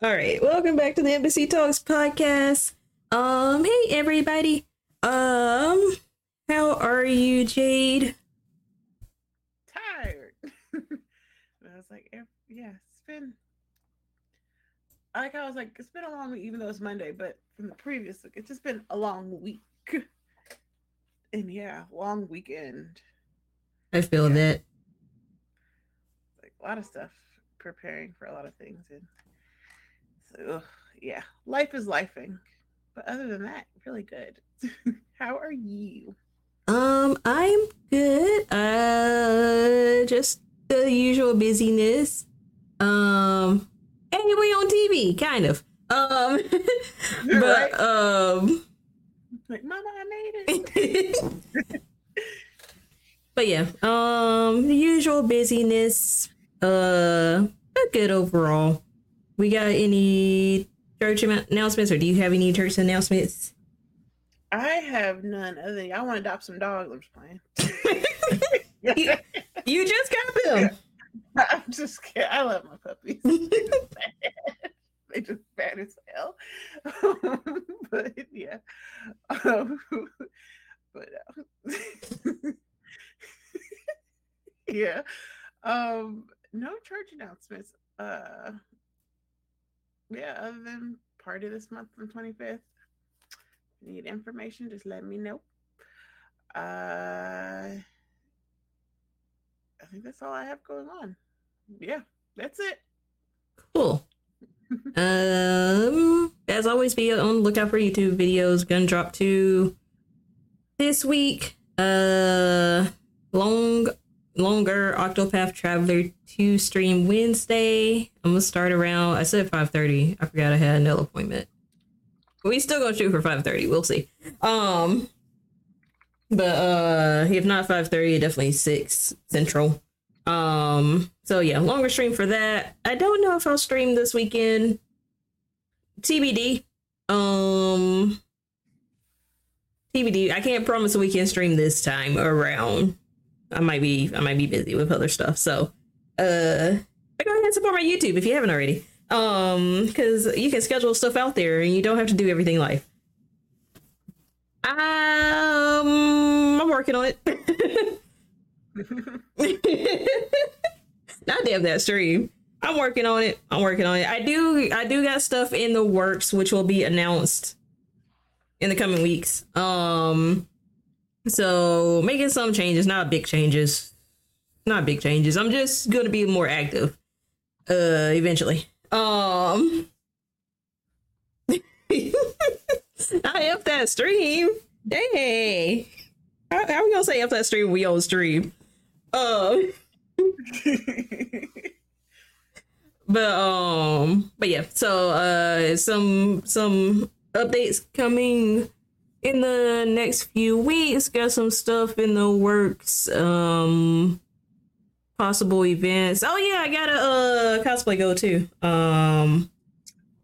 All right, welcome back to the Embassy Talks podcast. Um, hey everybody. Um, how are you, Jade? Tired. I was like, eh, yeah, it's been. Like I was like, it's been a long week, even though it's Monday. But from the previous week, it's just been a long week. And yeah, long weekend. I feel Yeah. that. Like a lot of stuff, preparing for a lot of things, and so ugh, yeah, life is lifing. But other than that, really good. How are you? Um, I'm good. Uh, just the usual busyness. Um, anyway, on TV, kind of. Um, Right. but um. Like, Mama, I made it. but yeah, um, the usual busyness. Uh, but good overall. We got any church announcements, or do you have any church announcements? I have none other than I want to adopt some dogs. I'm just playing. You, you just got them. I'm just kidding. I love my puppies. they just bad as hell. but yeah. Um, but uh, yeah. Um, no church announcements. Uh yeah, other than party this month on 25th. Need information, just let me know. Uh I think that's all I have going on. Yeah, that's it. Cool. um, as always, be on the lookout for YouTube videos. Gonna drop two this week. Uh, long, longer Octopath Traveler two stream Wednesday. I'm gonna start around. I said five thirty. I forgot I had another appointment. We still gonna shoot for five thirty. We'll see. Um, but uh, if not five thirty, definitely six central. Um, so yeah, longer stream for that. I don't know if I'll stream this weekend. TBD. Um TBD. I can't promise a weekend stream this time around. I might be I might be busy with other stuff. So uh go ahead and support my YouTube if you haven't already. Um, because you can schedule stuff out there and you don't have to do everything live. Um I'm working on it. Not damn that stream. I'm working on it. I'm working on it. I do I do got stuff in the works which will be announced in the coming weeks. Um so making some changes, not big changes. Not big changes. I'm just gonna be more active uh eventually. Um I F that stream. Dang. How, how we gonna say F that stream we on stream? Um but um but yeah so uh some some updates coming in the next few weeks got some stuff in the works um possible events. Oh yeah i got a uh cosplay go too. Um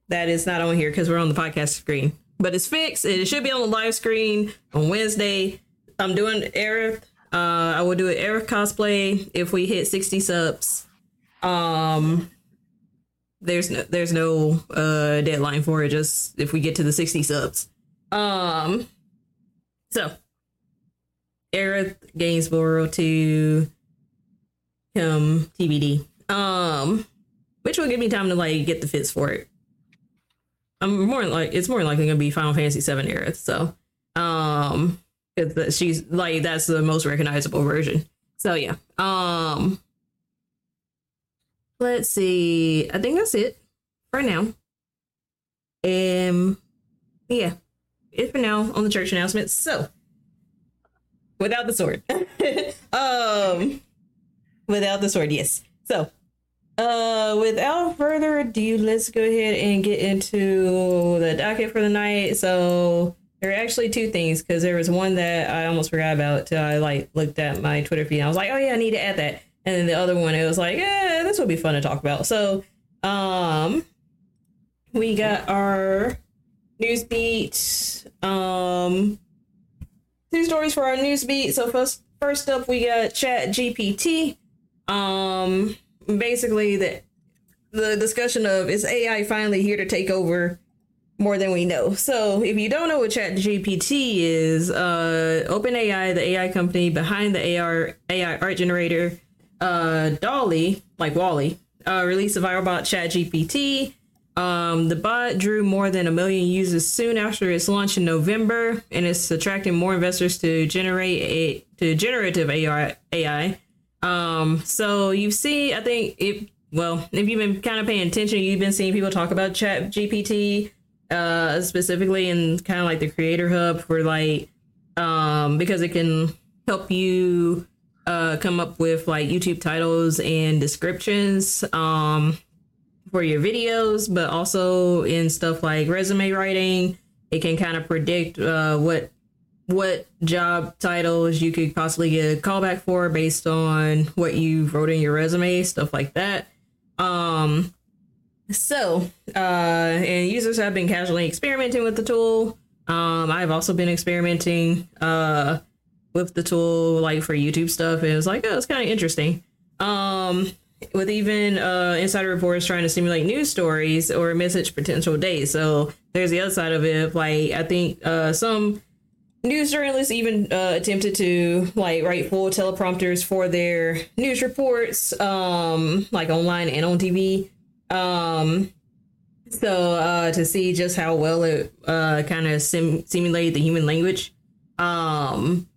that is not on here because we're on the podcast screen but it's fixed. It should be on the live screen on wednesday. I'm doing Aerith. uh i will do an Aerith cosplay if we hit 60 subs. Um there's no there's no uh deadline for it just if we get to the 60 subs um so Aerith Gainsborough to come TBD um which will give me time to like get the fits for it I'm more like it's more likely gonna be Final Fantasy 7 Aerith so um she's like that's the most recognizable version so yeah um let's see. I think that's it for now. Um, yeah, it for now on the church announcements. So, without the sword, um, without the sword, yes. So, uh, without further ado, let's go ahead and get into the docket for the night. So. There are actually two things because there was one that I almost forgot about till I like looked at my Twitter feed. I was like, oh yeah, I need to add that. And then the other one, it was like, yeah, this would be fun to talk about. So, um, we got our news beat. Um, two stories for our news beat. So first, first up, we got Chat GPT. Um, basically, the the discussion of is AI finally here to take over more than we know. So if you don't know what Chat GPT is, uh, OpenAI, the AI company behind the AR AI art generator, uh, DALL-E, like WALL-E, uh, released a viral bot Chat GPT. Um, the bot drew more than a million users soon after its launch in November, and it's attracting more investors to generate a to generative AI. AI. Um, so you see, I think, if well, if you've been kind of paying attention, you've been seeing people talk about Chat GPT uh, specifically in kind of like the creator hub for like um, because it can help you uh, come up with like YouTube titles and descriptions um, for your videos, but also in stuff like resume writing, it can kind of predict uh, what what job titles you could possibly get a callback for based on what you wrote in your resume, stuff like that. Um, so, uh, and users have been casually experimenting with the tool. Um, I've also been experimenting uh, with the tool, like for YouTube stuff. And it's like, oh, it's kind of interesting. Um, with even uh, insider reports trying to simulate news stories or message potential dates. So there's the other side of it. Like I think uh, some news journalists even uh, attempted to like write full teleprompters for their news reports, um, like online and on TV. Um, so uh, to see just how well it uh, kind of sim- simulated the human language. Um,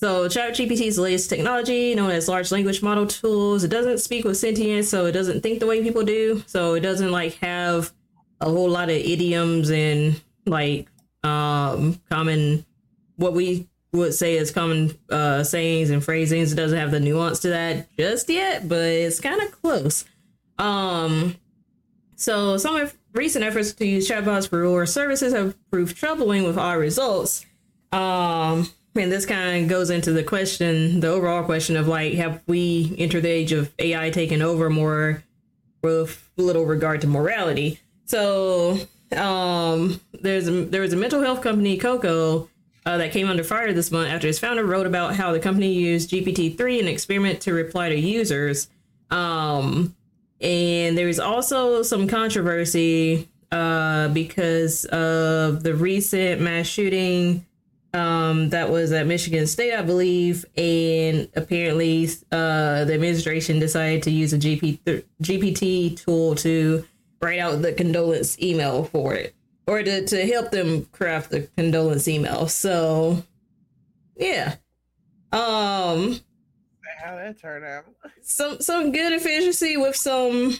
so ChatGPT is the latest technology known as large language model tools. It doesn't speak with sentience, so it doesn't think the way people do. So it doesn't like have a whole lot of idioms and like um, common what we would say is common uh, sayings and phrasings. It doesn't have the nuance to that just yet, but it's kind of close. Um, so some of recent efforts to use chatbots for rural services have proved troubling with odd results. Um, and this kind of goes into the question, the overall question of like, have we entered the age of AI taking over more with little regard to morality? So um, there's a, there was a mental health company, Koko, uh, that came under fire this month after its founder wrote about how the company used GPT-3 in an experiment to reply to users. Um, and was also some controversy uh, because of the recent mass shooting um, that was at Michigan State, I believe, and apparently uh, the administration decided to use a GP GPT tool to write out the condolence email for it, or to, to help them craft the condolence email. So, yeah. Um, how that turned out. Some some good efficiency with some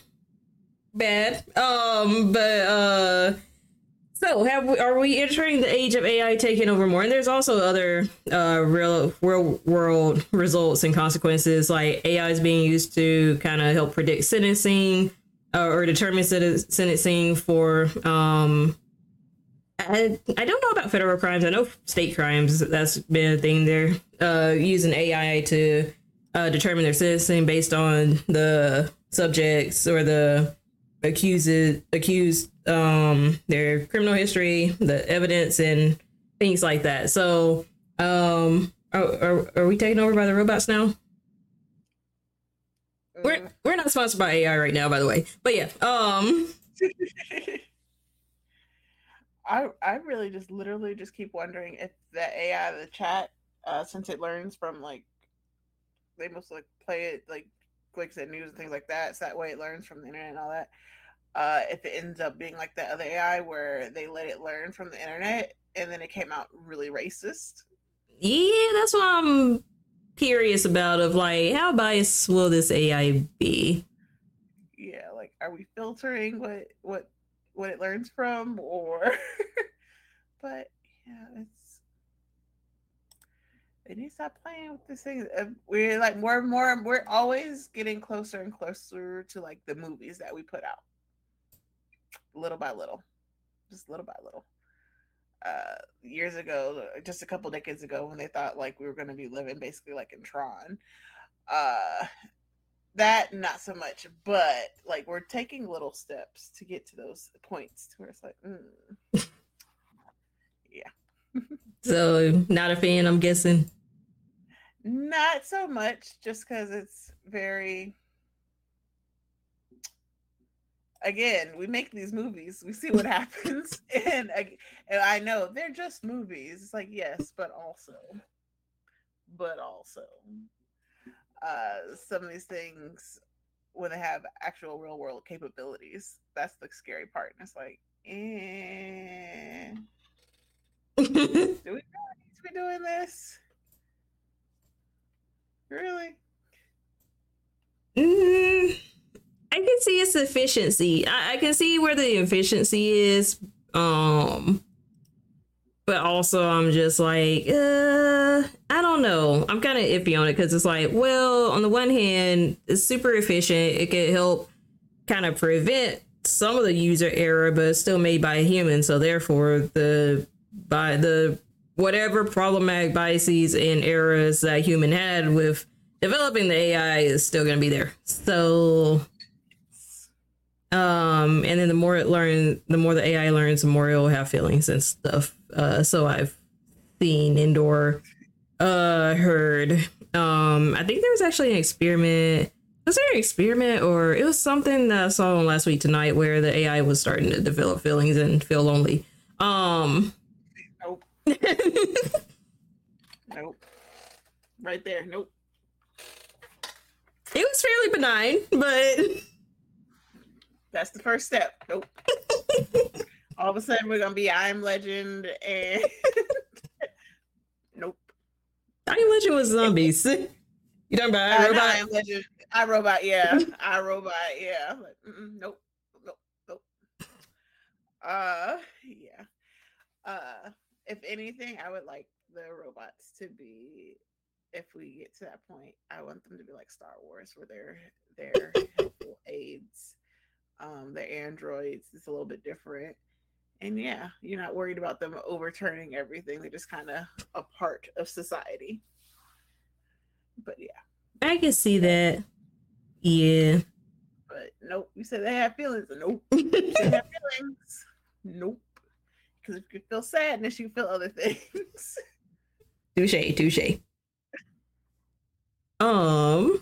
bad. Um, but uh, so have we, are we entering the age of AI taking over more? And there's also other uh real real world results and consequences. Like AI is being used to kind of help predict sentencing uh, or determine sentencing for um. I, I don't know about federal crimes. I know state crimes. That's been a thing. They're uh, using AI to uh, determine their sentencing based on the subjects or the accused accused um their criminal history the evidence and things like that so um are, are, are we taken over by the robots now we're uh. we're not sponsored by ai right now by the way but yeah um i i really just literally just keep wondering if the ai the chat uh since it learns from like they must like play it like clicks at news and things like that. So that way it learns from the internet and all that. Uh, if it ends up being like the other AI where they let it learn from the internet and then it came out really racist. Yeah, that's what I'm curious about. Of like, how biased will this AI be? Yeah, like, are we filtering what what what it learns from, or? but yeah, it's they need to stop playing with this thing. Uh, we're like more and more. We're always getting closer and closer to like the movies that we put out, little by little, just little by little. Uh, years ago, just a couple decades ago, when they thought like we were going to be living basically like in Tron, uh, that not so much, but like we're taking little steps to get to those points to where it's like, mm. yeah. so not a fan, I'm guessing. Not so much, just because it's very. again, we make these movies, we see what happens, and, and I know they're just movies. It's like yes, but also, but also, uh, some of these things when they have actual real world capabilities, that's the scary part. And it's like, eh, do we really need to be doing this? Really? Mm, I can see its efficiency. I, I can see where the efficiency is. Um, but also I'm just like, uh, I don't know. I'm kind of iffy on it because it's like, well, on the one hand, it's super efficient. It could help kind of prevent some of the user error, but it's still made by a human. So therefore, the by the whatever problematic biases and errors that human had with developing the AI is still going to be there. So, um, and then the more it learns, the more the AI learns, the more it will have feelings and stuff. Uh, so I've seen indoor, uh, heard. Um, I think there was actually an experiment. Was there an experiment or it was something that I saw on last week tonight where the AI was starting to develop feelings and feel lonely. Um, nope. Right there. Nope. It was fairly benign, but that's the first step. Nope. All of a sudden, we're gonna be I Am Legend, and nope. I Am Legend was zombies. You talking about I, Robot? I Am Legend. I Robot. Yeah. I Robot. Yeah. Like, nope. Nope. Nope. Uh. Yeah. Uh. If anything, I would like the robots to be if we get to that point, I want them to be like Star Wars, where they're they're helpful aids. Um, the androids is a little bit different, and yeah, you're not worried about them overturning everything. They're just kind of a part of society. But yeah, I can see that. Yeah. But nope, you said they have feelings. Nope, they have feelings. Nope. Because if you feel sadness, you feel other things. Touche, touche. Um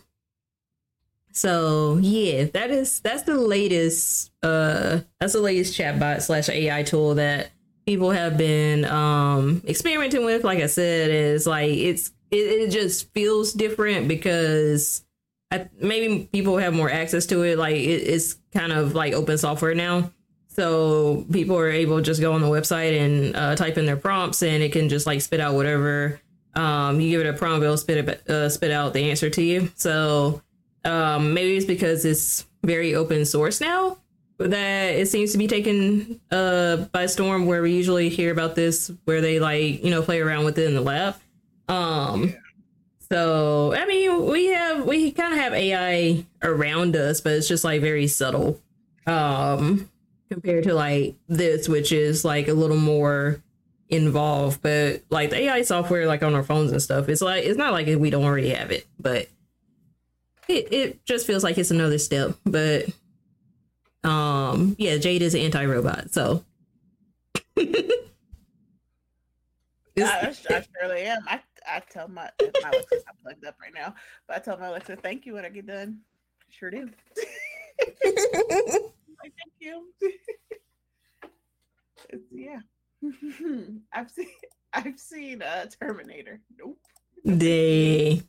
so yeah, that is that's the latest uh that's the latest chatbot slash AI tool that people have been um experimenting with. Like I said, is like it's it, it just feels different because I, maybe people have more access to it. Like it, it's kind of like open software now. So people are able to just go on the website and uh, type in their prompts and it can just like spit out whatever um, you give it a prompt, it'll spit it, uh, spit out the answer to you. So um, maybe it's because it's very open source now that it seems to be taken uh, by storm. Where we usually hear about this, where they like you know play around with it in the lab. Um, yeah. So I mean, we have we kind of have AI around us, but it's just like very subtle um, compared to like this, which is like a little more involved, but like the AI software, like on our phones and stuff, it's like it's not like we don't already have it, but it it just feels like it's another step. But um, yeah, Jade is an anti-robot, so. I, I, surely am. I I tell my my Alexa I'm plugged up right now, but I tell my Alexa thank you when I get done. Sure do. like, thank you. yeah. I've seen I've seen uh Terminator. Nope. Day.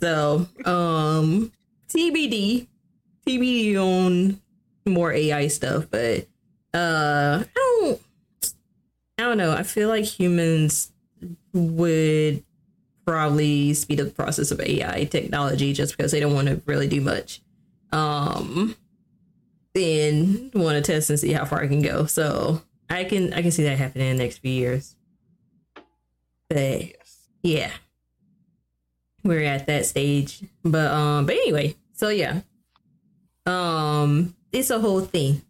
So, um TBD. TBD on more AI stuff, but uh I don't I don't know. I feel like humans would probably speed up the process of AI technology just because they don't want to really do much. Um and want to test and see how far I can go. So I can I can see that happening in the next few years. But yeah. We're at that stage. But um but anyway, so yeah. Um it's a whole thing.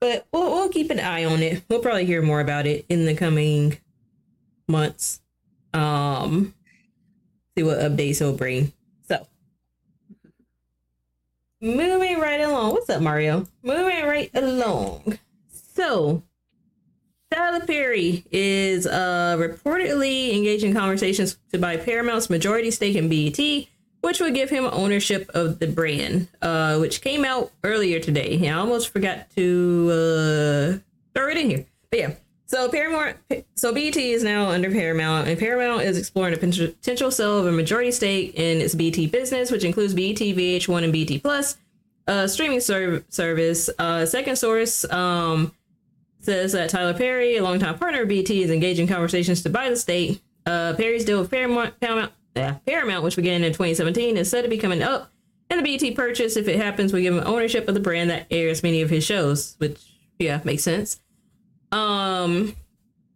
But we'll we'll keep an eye on it. We'll probably hear more about it in the coming months. Um see what updates he'll bring. Moving right along. What's up, Mario? Moving right along. So Tyler Perry is uh, reportedly engaged in conversations to buy Paramount's majority stake in BET, which would give him ownership of the brand, uh, which came out earlier today. Yeah, I almost forgot to uh, throw it in here. But yeah, so Paramount, so BET is now under Paramount, and Paramount is exploring a potential sale of a majority stake in its BT business, which includes BET, VH1, and BT Plus, a streaming serv- service. Uh, second source um, says that Tyler Perry, a longtime partner of BET, is engaging conversations to buy the stake. Uh, Perry's deal with Paramount, Paramount, Paramount, which began in 2017, is said to be coming up. And the BT purchase, if it happens, will give him ownership of the brand that airs many of his shows, which yeah makes sense. Um,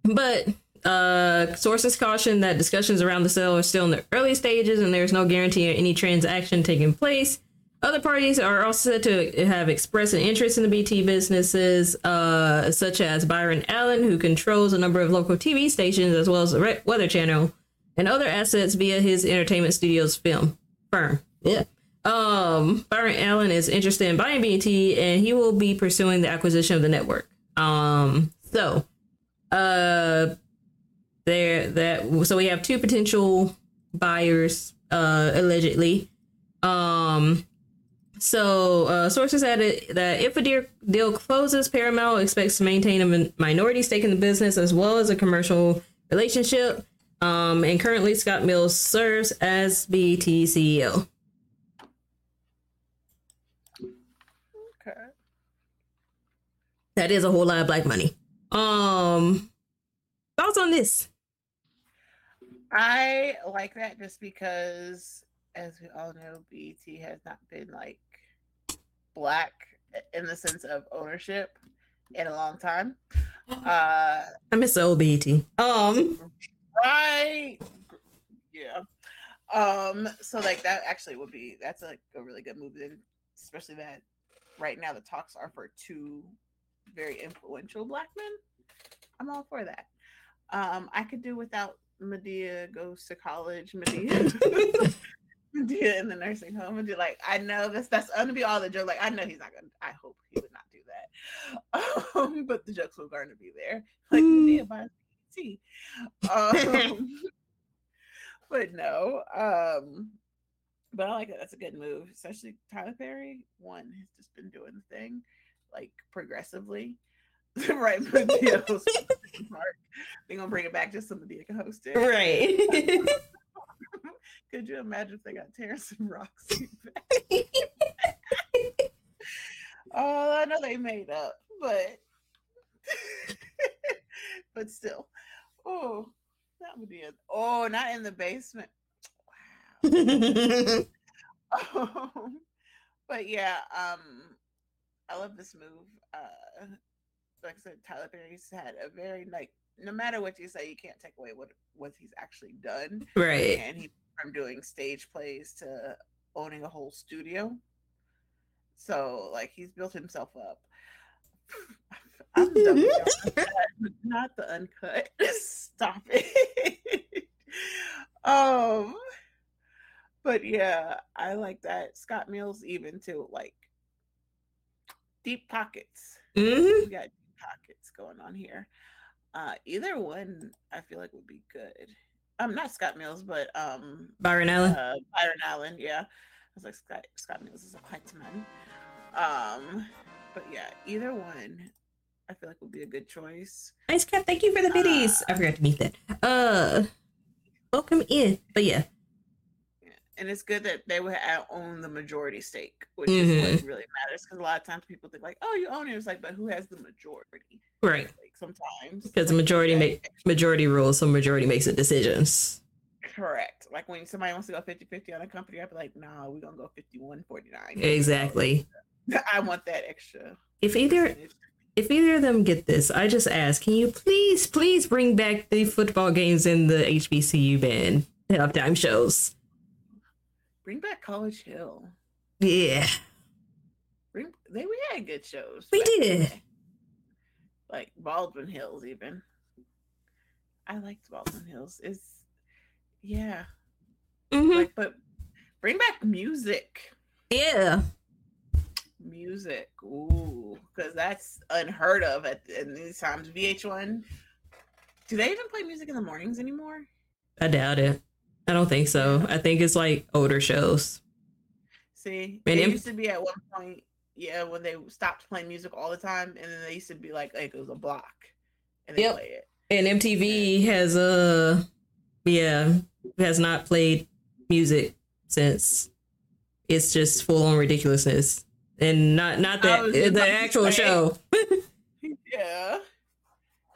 but uh, sources caution that discussions around the sale are still in the early stages, and there's no guarantee of any transaction taking place. Other parties are also said to have expressed an interest in the BT businesses, uh, such as Byron Allen, who controls a number of local TV stations as well as the Weather Channel, and other assets via his entertainment studios film firm. Yeah. Um, Byron Allen is interested in buying BT, and he will be pursuing the acquisition of the network. Um, so, uh, there that so we have two potential buyers, uh, allegedly. Um, so uh, sources added that if a deal, closes, Paramount expects to maintain a minority stake in the business as well as a commercial relationship. Um, and currently, Scott Mills serves as BET CEO. Okay. That is a whole lot of black money. Um, thoughts on this? I like that just because, as we all know, BET has not been like black in the sense of ownership in a long time. Uh, I miss the old BET. Um, right, yeah. Um, so like that actually would be that's like a really good move, then, especially that right now the talks are for two very influential black men. I'm all for that. Um, I could do without Madea goes to college, Madea, Madea in the nursing home and do like I know that's that's gonna be all the joke. Like I know he's not gonna I hope he would not do that. Um, but the jokes were going to be there. Like Madea by tea. Um but no. Um but I like that. That's a good move, especially Tyler Perry. One has just been doing the thing like progressively. right, Madea Mark. They're gonna bring it back just so Madea can host it. Right. Could you imagine if they got Terrence and Rocsi back? oh, I know they made up, but but still. Oh, that would be a oh, not in the basement. Wow. um, but yeah, um, I love this move. Uh, like I said, Tyler Perry's had a very like no matter what you say, you can't take away what what he's actually done. Right. And he from doing stage plays to owning a whole studio. So like he's built himself up. I'm done not the uncut. Stop it. um but yeah, I like that. Scott Mills even too, like deep pockets. Mm-hmm. We got deep pockets going on here. Uh, either one, I feel like would be good. I'm um, not Scott Mills, but um, Byron Allen. Uh, Byron Allen, yeah. I was like Scott Scott Mills is a white man. Um, but yeah, either one, I feel like would be a good choice. Nice cat. Thank you for the biddies. Uh, I forgot to meet that. Uh, welcome in. But yeah, and it's good that they would own the majority stake, which mm-hmm. is what mm-hmm. really matters. Because a lot of times people think like, "Oh, you own it." It's like, but who has the majority? Right. Like sometimes because like, majority make majority rules, so majority makes the decisions. Correct. Like when somebody wants to go 50-50 on a company, I'd be like, "Nah, we're gonna go 51-49. Exactly. I want that extra. If either if either of them get this, I just ask, can you please, please bring back the football games in the HBCU band halftime shows? Bring back College Hill. Yeah. Bring they we had good shows. We did. Like Baldwin Hills even. I liked Baldwin Hills. Is yeah. Mm-hmm. Like but bring back music. Yeah. Music. Ooh. Because that's unheard of at in these times. VH1. Do they even play music in the mornings anymore? I doubt it. I don't think so. I think it's like older shows. See, And it used to be at one point, yeah, when they stopped playing music all the time, and then they used to be like, like it was a block, and they Yep. play it. And MTV has uh yeah, has not played music since it's just full on ridiculousness. And not not that the actual show. Yeah,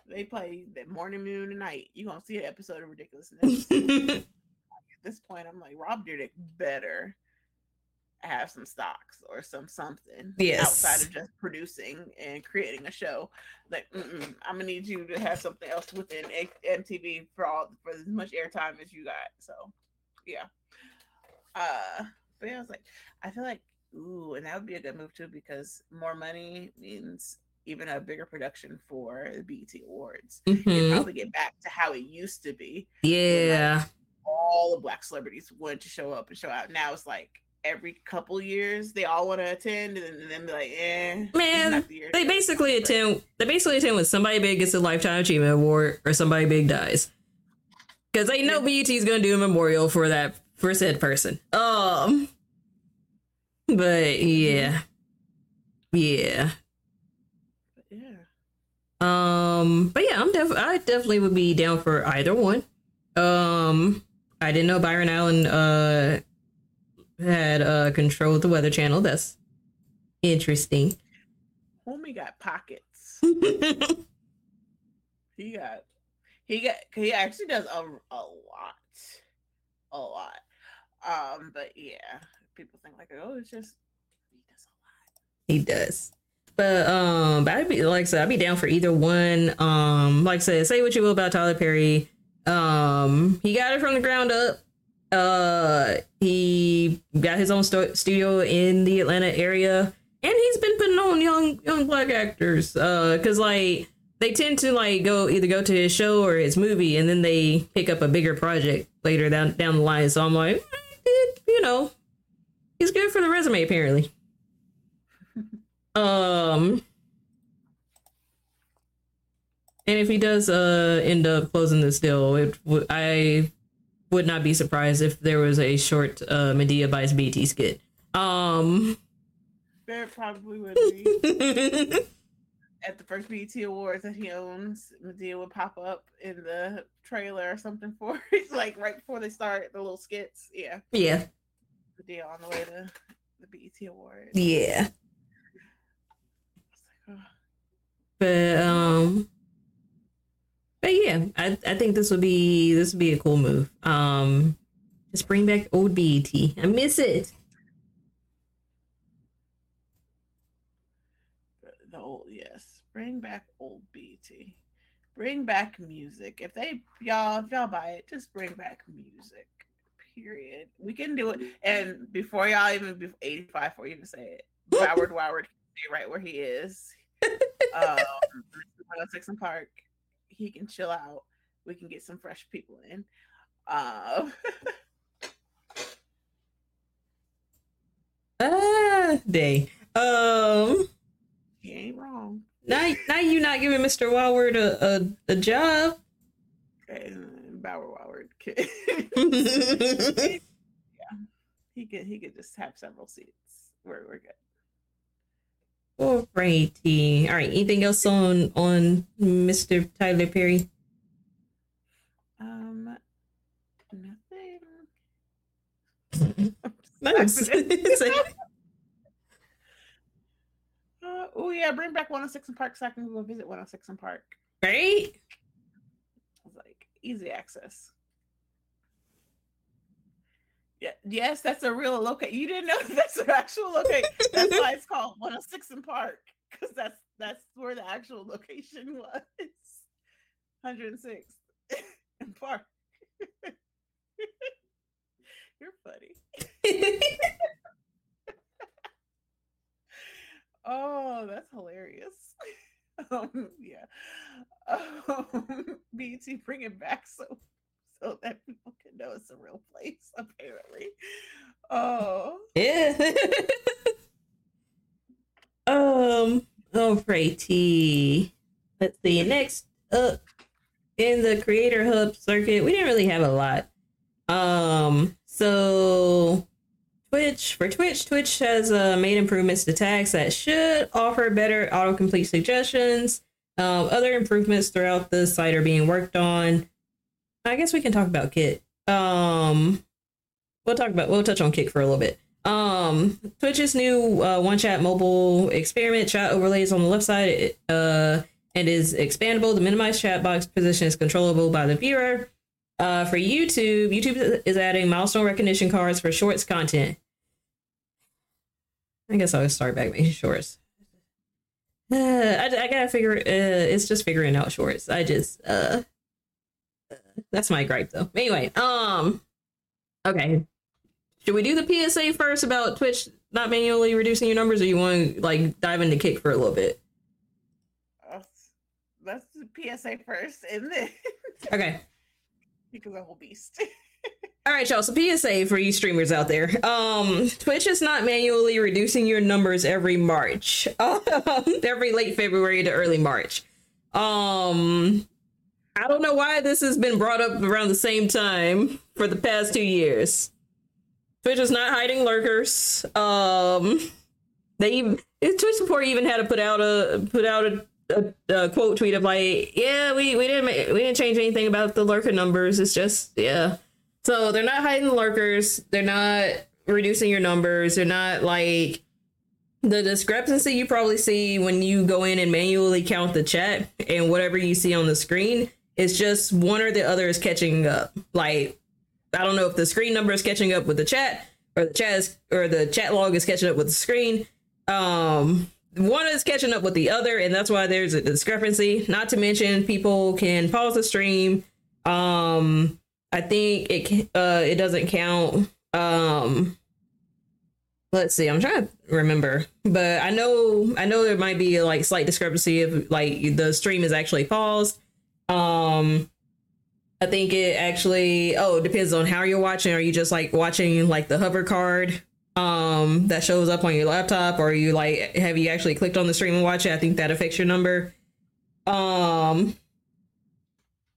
they play that morning, noon, and night. You gonna see an episode of ridiculousness. At this point, I'm like, Rob Dyrdek better have some stocks or some something Yes. outside of just producing and creating a show. Like, I'm gonna need you to have something else within A- MTV for all for as much airtime as you got. So, yeah. Uh, but yeah, I was like, I feel like, ooh, and that would be a good move too because more money means even a bigger production for the BET Awards. You Mhm. probably get back to how it used to be Yeah. All the black celebrities wanted to show up and show out. Now it's like every couple years they all want to attend and then be like, eh. Man, the They basically attend they basically attend when somebody big gets a lifetime achievement award or somebody big dies. Cause they know BET is gonna do a memorial for that for said person. Um but yeah. Yeah. Yeah. Um, but yeah, I'm def- I definitely would be down for either one. Um, I didn't know Byron Allen uh had uh control of the Weather Channel. That's interesting. Homie got pockets. He got, he got, he actually does a, a lot, a lot. Um, but yeah, people think like, oh, it's just he does a lot. he does. But um, but I'd be like I said, I'd be down for either one. Um, like I said, say what you will about Tyler Perry. Um, he got it from the ground up. Uh, he got his own sto- studio in the Atlanta area, and he's been putting on young young black actors. Uh, cause like they tend to like go either go to his show or his movie, and then they pick up a bigger project later down down the line. So I'm like, eh, you know, he's good for the resume apparently. Um, and if he does uh end up closing this deal, it w- I would not be surprised if there was a short uh Madea buys BT skit. Um, There probably would be at the first BT Awards that he owns. Madea would pop up in the trailer or something for it, like right before they start the little skits. Yeah, yeah, Madea on the way to the BET Awards. yeah. Oh. But um, but yeah, I I think this would be this would be a cool move. Um, just bring back old BET. I miss it. the, old yes. Bring back old bt bring back music. If they y'all if y'all buy it just bring back music period. We can do it. And before y'all even be 85 for you to say it. Howard Howard stay right where he is. Um 106 and park he can chill out we can get some fresh people in um Ah, day. Um. he ain't wrong Now, now you not giving Mr. Wildward a, a, a job. and Bauer Howard kid he could he could just have several seats we're, we're good Alrighty. All right. Anything else on on Mr. Tyler Perry? Um, nothing. Nice. Uh, oh yeah, bring back 106 and Park so I can go visit 106 and Park. right? I like, easy access. Yes, that's a real location. You didn't know that's an actual location. That's why it's called 106 and Park because that's that's where the actual location was. 106 and Park. You're funny. Oh, that's hilarious. Um, yeah. Um, BT bring it back so so that people can know it's a real place. Apparently. Oh, yeah. um. Alrighty. Let's see. Next up in the Creator Hub circuit, we didn't really have a lot. Um, so Twitch for Twitch, Twitch has uh, made improvements to tags that should offer better autocomplete suggestions. Um, other improvements throughout the site are being worked on. I guess we can talk about Kick. Um, we'll talk about we'll touch on Kick for a little bit. Um, Twitch's new uh, one chat mobile experiment chat overlays on the left side uh, and is expandable. The minimized chat box position is controllable by the viewer. Uh, for YouTube, YouTube is adding milestone recognition cards for shorts content. I guess I'll start back making shorts. Uh, I, I gotta figure. Uh, it's just figuring out shorts. I just uh, that's my gripe though. Anyway, um, okay. Should we do the PSA first about Twitch not manually reducing your numbers, or you want to like dive into Kick for a little bit? Uh, let's do PSA first, and then okay, because I'm a beast. All right, y'all. So PSA for you streamers out there. Um, Twitch is not manually reducing your numbers every March. Um, every late February to early March. Um, I don't know why this has been brought up around the same time for the past two years. Twitch is not hiding lurkers. Um, they even Twitch support even had to put out a put out a, a, a quote tweet of like, yeah, we we didn't we didn't change anything about the lurker numbers. It's just yeah. So they're not hiding lurkers. They're not reducing your numbers. They're not like the discrepancy you probably see when you go in and manually count the chat and whatever you see on the screen is just one or the other is catching up. Like I don't know if the screen number is catching up with the chat or the chat is, or the chat log is catching up with the screen. Um, one is catching up with the other, and that's why there's a discrepancy. Not to mention, people can pause the stream. Um, I think it uh it doesn't count. Um, let's see. I'm trying to remember, but I know I know there might be like slight discrepancy if like the stream is actually paused. Um, I think it actually oh it depends on how you're watching. Are you just like watching like the hover card um that shows up on your laptop or you like have you actually clicked on the stream and watch it? I think that affects your number. Um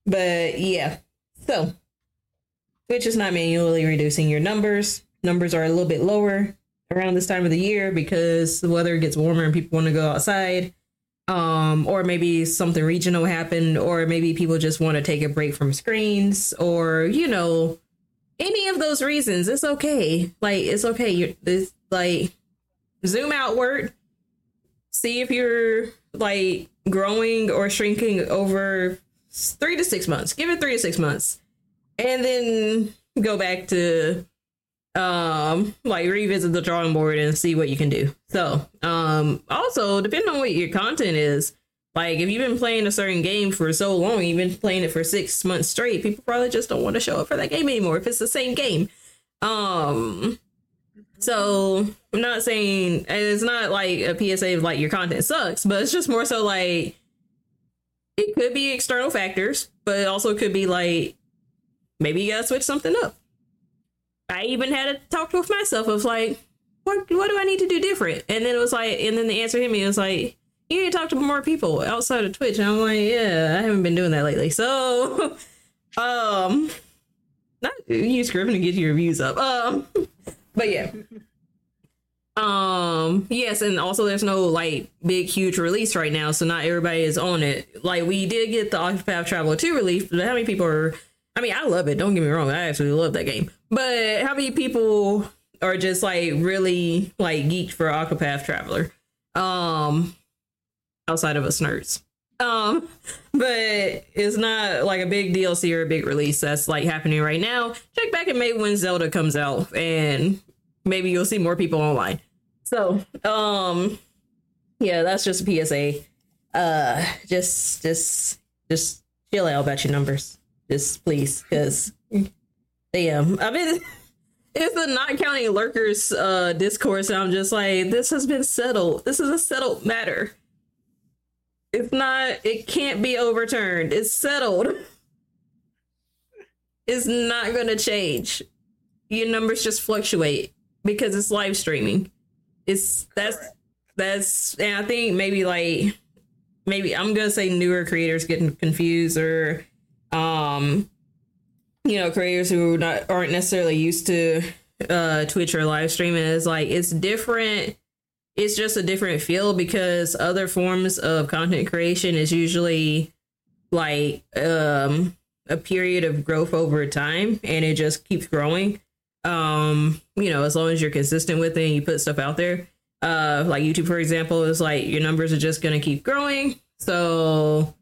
but yeah. So Twitch is not manually reducing your numbers. Numbers are a little bit lower around this time of the year because the weather gets warmer and people want to go outside um or maybe something regional happened or maybe people just want to take a break from screens or you know any of those reasons it's okay. Like it's okay. You're this like zoom outward see if you're like growing or shrinking over three to six months. Give it three to six months and then go back to um like revisit the drawing board and see what you can do. So um also depending on what your content is like if you've been playing a certain game for so long you've been playing it for six months straight people probably just don't want to show up for that game anymore if it's the same game. Um so i'm not saying it's not like a psa of like your content sucks but it's just more so like it could be external factors but it also could be like maybe you gotta switch something up I even had a talk with myself of like, what what do I need to do different? And then it was like, and then the answer hit me. It was like, you need to talk to more people outside of Twitch. And I'm like, yeah, I haven't been doing that lately. So, um, not use Griffin to get your views up. Um, but yeah. Um, yes, and also there's no like big huge release right now, so not everybody is on it. Like we did get the Octopath Traveler 2 release, but how many people are I mean, I love it. Don't get me wrong. I actually love that game. But how many people are just like really like geeked for Octopath Traveler? Um, outside of us nerds. Um, but it's not like a big DLC or a big release that's like happening right now. Check back in May when Zelda comes out, and maybe you'll see more people online. So, um, yeah, that's just a PSA. Uh, just, just, just chill out about your numbers just please, because damn, I mean, it's the not counting lurkers uh discourse. And I'm just like, this has been settled. This is a settled matter. It's not. It can't be overturned. It's settled. It's not going to change. Your numbers just fluctuate because it's live streaming. It's that's that's and I think maybe like maybe I'm gonna say newer creators getting confused or um you know creators who not aren't necessarily used to uh Twitch or live streaming is like it's different. It's just a different feel because other forms of content creation is usually like um a period of growth over time and it just keeps growing. Um, you know, as long as you're consistent with it and you put stuff out there. Uh like YouTube for example is like your numbers are just gonna keep growing. So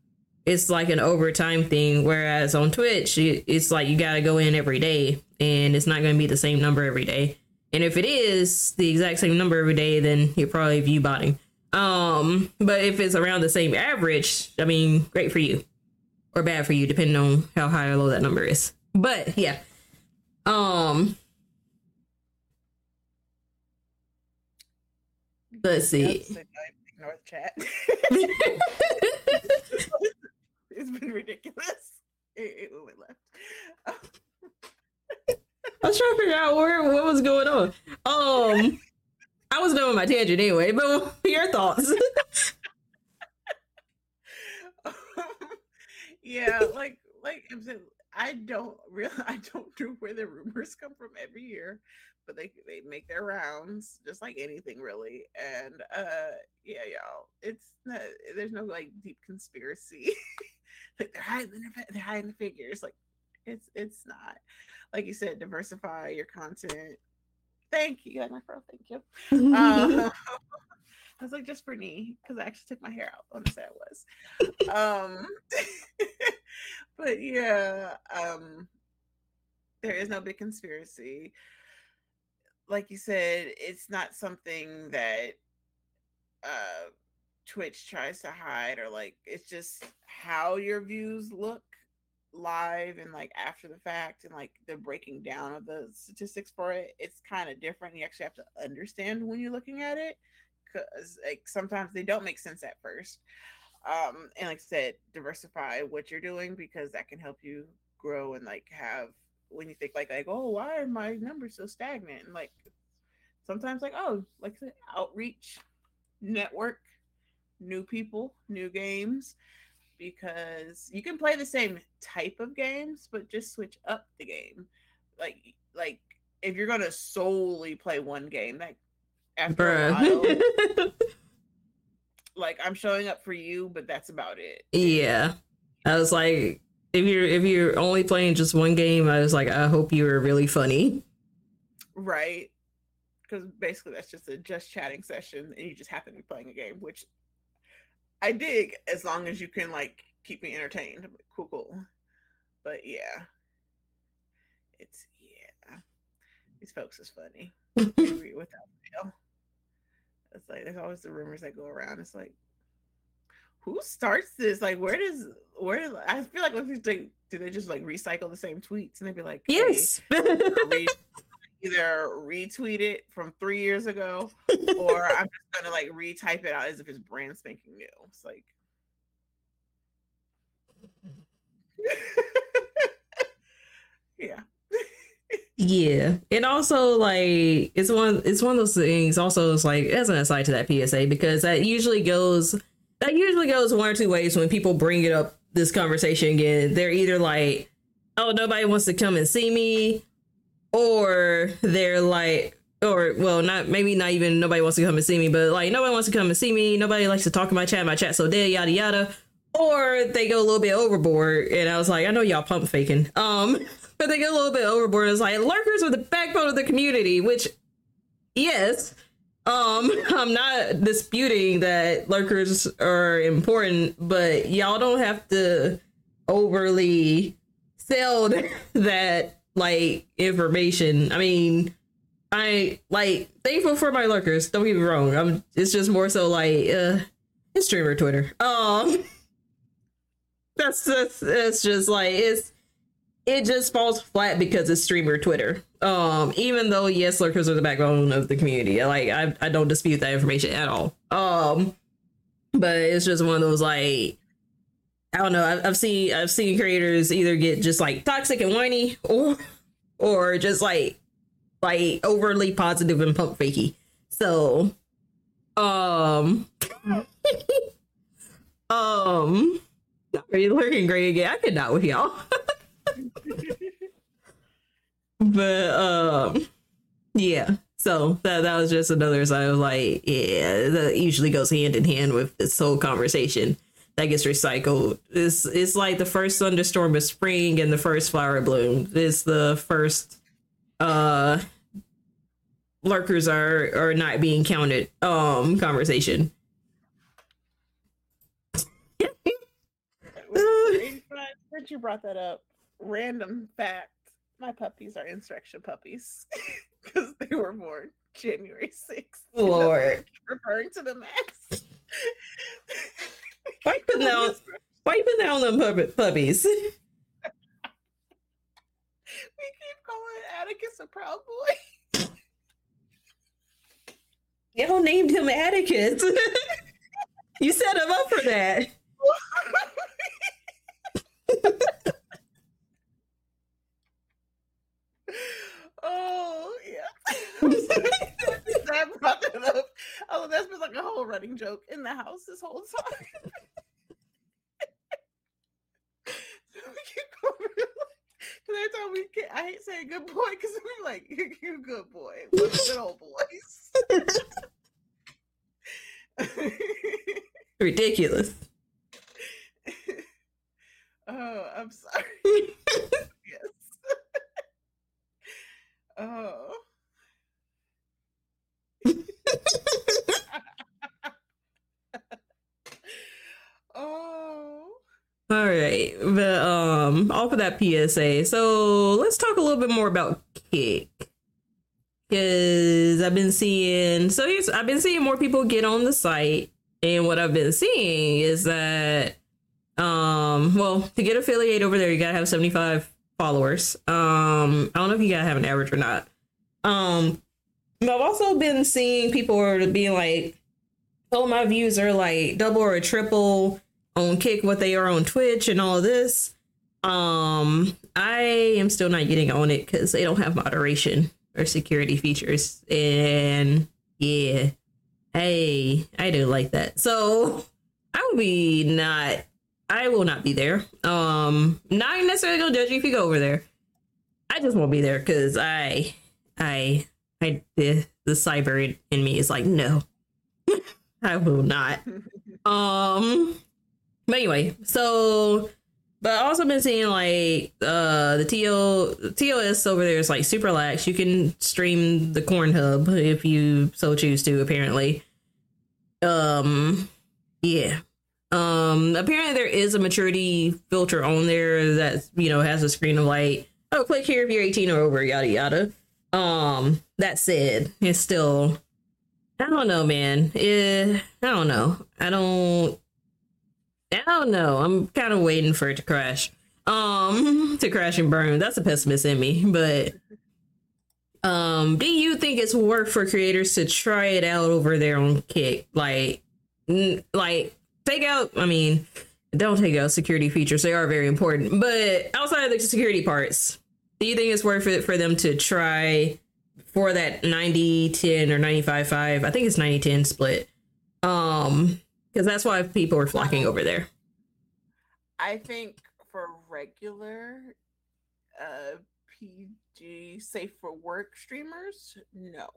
it's like an overtime thing. Whereas on Twitch, it's like you got to go in every day and it's not going to be the same number every day. And if it is the exact same number every day, then you're probably view botting. Um, but if it's around the same average, I mean, great for you or bad for you, depending on how high or low that number is. But yeah. Um, let's see. North chat. been ridiculous. It, it went left. I was trying to figure out where what was going on. Um, I was doing my tangent anyway, but your thoughts? yeah, like like I don't really I don't know where the rumors come from every year, but they they make their rounds just like anything really. And uh yeah, y'all, it's not, there's no like deep conspiracy. Like they're hiding the, they're hiding the figures. Like it's it's not. Like you said, diversify your content. Thank you, my girl. Thank you. uh, I was like, just for me, because I actually took my hair out. Honestly, I was. Um, but yeah, um, there is no big conspiracy. Like you said, it's not something that uh Twitch tries to hide or like it's just how your views look live and like after the fact and like the breaking down of the statistics for it it's kind of different. You actually have to understand when you're looking at it because like sometimes they don't make sense at first um and like i said diversify what you're doing because that can help you grow and like have when you think like like oh why are my numbers so stagnant? And like sometimes like oh like outreach network new people, new games, because you can play the same type of games, but just switch up the game. Like like if you're gonna solely play one game, like after Bruh. a while, like I'm showing up for you, but that's about it. Yeah. I was like, if you're if you're only playing just one game, I was like, I hope you were really funny. Right. Because basically that's just a just chatting session and you just happen to be playing a game, which I dig as long as you can like keep me entertained. Cool, cool. But yeah, it's yeah. These folks is funny. without fail. It's like there's always the rumors that go around. It's like, who starts this? Like, where does where? I feel like they do they just like recycle the same tweets and they'd be like, yes. Hey, either retweet it from three years ago or I'm just gonna like retype it out as if it's brand spanking new. It's like yeah. yeah. And also like it's one it's one of those things also it's like as an aside to that PSA because that usually goes that usually goes one or two ways when people bring it up this conversation again. They're either like, oh nobody wants to come and see me or they're like or well not maybe not even nobody wants to come and see me but like nobody wants to come and see me. Nobody likes to talk in my chat. My chat so dead yada yada. Or they go a little bit overboard and i was like i know y'all pump faking. Um but they go a little bit overboard it's like lurkers are the backbone of the community which yes um i'm not disputing that lurkers are important but y'all don't have to overly sell that like information. I mean, I like thankful for my lurkers. Don't get me wrong. I'm. It's just more so like uh, it's streamer Twitter. Um, that's that's it's just like it's it just falls flat because it's streamer Twitter. Um, even though yes, lurkers are the backbone of the community. Like I I don't dispute that information at all. Um, but it's just one of those like I don't know. I've, seen I've seen creators either get just like toxic and whiny, or or just like like overly positive and pump fakey. So, um, um, are you looking great again? I could not with y'all. but um, yeah. So that that was just another side of like, yeah, that usually goes hand in hand with this whole conversation that gets recycled. It's it's like the first thunderstorm of spring and the first flower bloom. It's the first uh lurkers are are not being counted um conversation. You brought that up, random fact: my puppies are insurrection puppies because they were born January sixth. Lord, referring to the mask. Why you putting down? Why you putting down them puppies? we keep calling Atticus a proud boy. Y'all named him Atticus. you set him up for that. oh yeah. I brought that up. Oh, that's been like a whole running joke in the house this whole time. Because every time we get, I hate saying good boy because we're like, you're a good boy. We're good old boys. Ridiculous. Oh, I'm sorry. yes. oh. oh. All right, but um, off of that PSA, so let's talk a little bit more about Kick, because I've been seeing. So here's I've been seeing more people get on the site, and what I've been seeing is that, um, well, to get affiliate over there, you gotta have seventy five followers. Um, I don't know if you gotta have an average or not. Um, but I've also been seeing people being like, "Oh, my views are like double or triple." On Kick what they are on Twitch and all of this. Um, I am still not getting on it because they don't have moderation or security features. And yeah, hey, I do like that. So I will be not I will not be there. Um, not necessarily gonna judge you if you go over there. I just won't be there because I I I the the cyber in, in me is like, no. I will not. um but anyway, so but I also been seeing like uh the TO TOS over there is like super lax. You can stream the Corn Hub if you so choose to, apparently. Um yeah. Um apparently there is a maturity filter on there that you know has a screen of like, oh click here if you're 18 or over, yada yada. Um that said, it's still I don't know, man. Eh, I don't know. I don't I don't know. I'm kind of waiting for it to crash. Um, to crash and burn. That's a pessimist in me, but um, do you think it's worth for creators to try it out over their own Kick? Like, n- like take out. I mean, don't take out security features. They are very important, but outside of the security parts, do you think it's worth it for them to try for that 90 10 or 95 5? I think it's 90 10 split. Um, because that's why people are flocking over there. I think for regular uh PG safe for work streamers, no.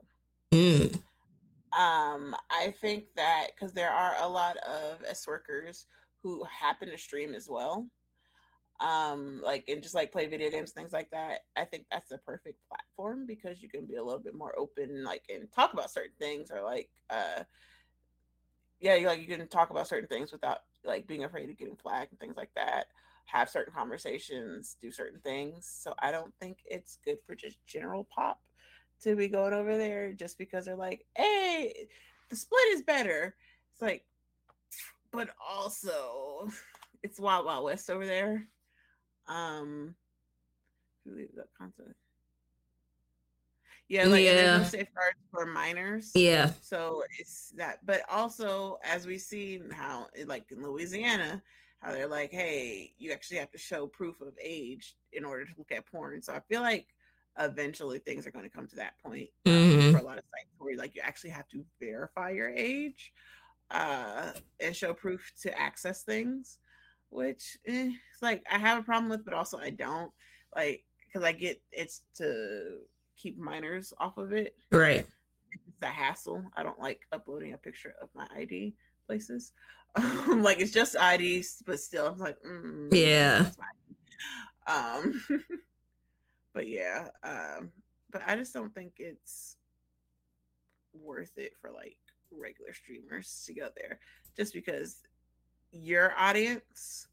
Mm. Um, I think that because there are a lot of S workers who happen to stream as well. Um, like and just like play video games, things like that. I think that's the perfect platform because you can be a little bit more open, like and talk about certain things or like uh yeah, you, like you can talk about certain things without like being afraid of getting flagged and things like that. Have certain conversations, do certain things. So I don't think it's good for just general pop to be going over there just because they're like, hey, the split is better. It's like, but also it's Wild Wild West over there. Um, leave that content. Yeah, like yeah. there's no safeguards for minors. Yeah. So it's that, but also as we see how, like in Louisiana, how they're like, hey, you actually have to show proof of age in order to look at porn. So I feel like eventually things are going to come to that point um, mm-hmm. for a lot of sites where like you actually have to verify your age uh, and show proof to access things, which eh, it's like I have a problem with, but also I don't like because I get it's to keep minors off of it. Right. It's a hassle. I don't like uploading a picture of my ID places. Um, like it's just IDs, but still, I'm like, mm, Yeah. that's my ID. Um, but yeah, um, but I just don't think it's worth it for like regular streamers to go there, just because your audience,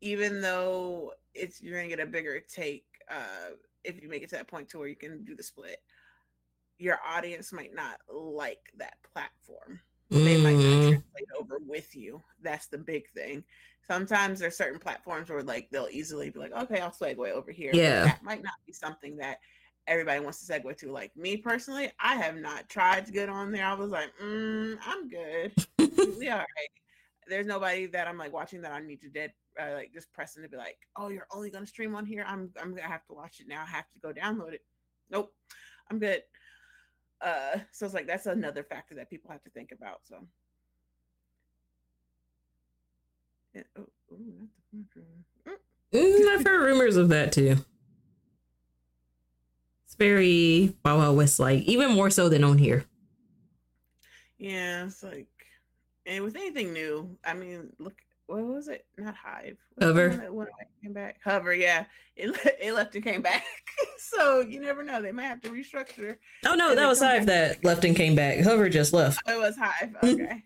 even though it's you're gonna get a bigger take uh, if you make it to that point to where you can do the split, your audience might not like that platform they might not Mm, translate over with you. That's the big thing. Sometimes there's certain platforms where like they'll easily be like, okay, I'll segue over here. but Yeah. that might not be something that everybody wants to segue to. Like me personally, I have not tried to get on there. I was like, mm, I'm good. we all right. There's nobody that I'm like watching that I need to dead uh, like just pressing to be like, oh, you're only gonna stream on here. I'm I'm gonna have to watch it now. I have to go download it. Nope, I'm good. Uh, so it's like that's another factor that people have to think about. So. Yeah, oh, ooh, not the front row. Mm, mm, I've heard rumors of that too. It's very Wild Wild West like, even more so than on here. Yeah, it's like, and with anything new, I mean, look, what was it? Not Hive. What's the Hover. one that went away and came back. Hover, yeah, it it left and came back. so you never know; they might have to restructure. Oh no, that was Hive back. that left and came back. Hover just left. Oh, it was Hive. Okay.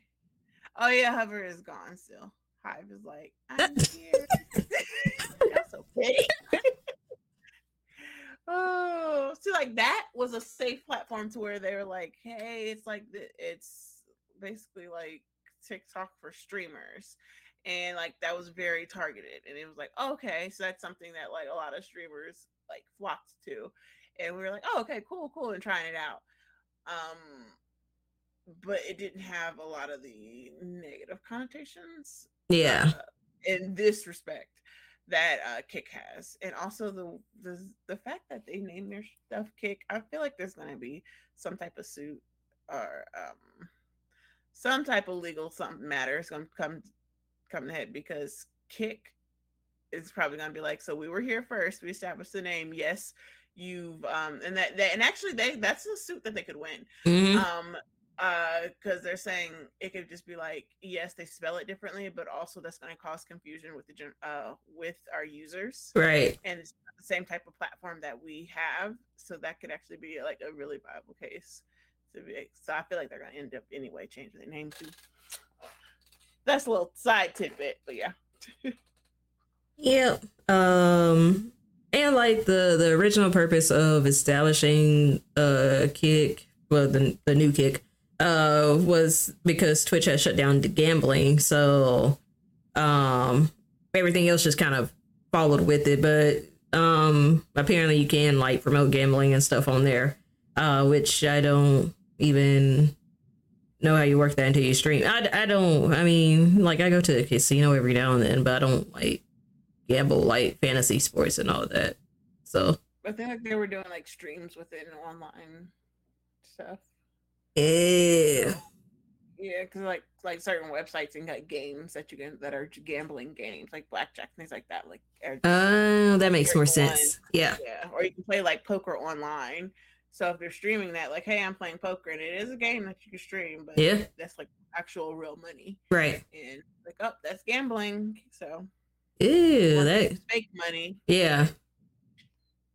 oh yeah, Hover is gone still. Hive is like, I'm here. That's oh, so petty. oh, see, like that was a safe platform to where they were like, hey, it's like the, it's basically like TikTok for streamers. And like that was very targeted. And it was like, okay, so that's something that like a lot of streamers like flocked to. And we were like, oh, okay, cool, cool, and trying it out. Um, but it didn't have a lot of the negative connotations Yeah. uh, in this respect that uh, Kick has, and also the, the the fact that they name their stuff Kick. I feel like there's going to be some type of suit or um, some type of legal something matter is going to come come to head because Kik is probably going to be like, so we were here first. We established the name. Yes, you've um, and that, that and actually they that's a suit that they could win Mhm. um uh because they're saying it could just be like yes they spell it differently but also that's going to cause confusion with the gen- uh with our users Right. and it's not the same type of platform that we have so that could actually be like a really viable case to be so i feel like they're going to end up anyway changing the name to that's a little side tidbit but yeah Yep. Um and like the the original purpose of establishing a kick well the the new kick uh was because Twitch has shut down the gambling so um everything else just kind of followed with it but um apparently you can like promote gambling and stuff on there uh which I don't even know how you work that into your stream I, I don't I mean like I go to a casino every now and then but I don't like gamble like fantasy sports and all that. So but then like, they were doing like streams within online stuff yeah, Yeah, because like like certain websites and got games that you can that are gambling games like blackjack things like that. Like oh, that makes more Very sense. Yeah, yeah, or you can play like poker online. So if you're streaming that, like, hey, I'm playing poker, and it is a game that you can stream, but Yeah. that's like actual real money, right. and like, oh, that's gambling. So Ew, that fake money. yeah,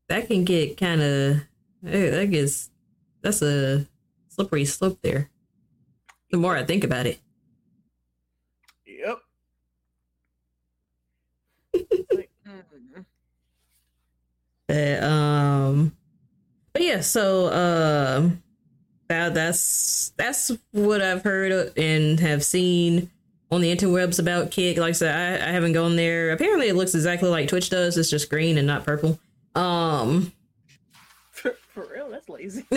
that can get kind of that gets that's a slippery slope there. The more I think about it, Yep. Like, mm. but um, but yeah, so um, that that's that's what I've heard and have seen on the interwebs about Kick. Like I said, I, I haven't gone there. Apparently, it looks exactly like Twitch does. It's just green and not purple. Um, For, for real, that's lazy.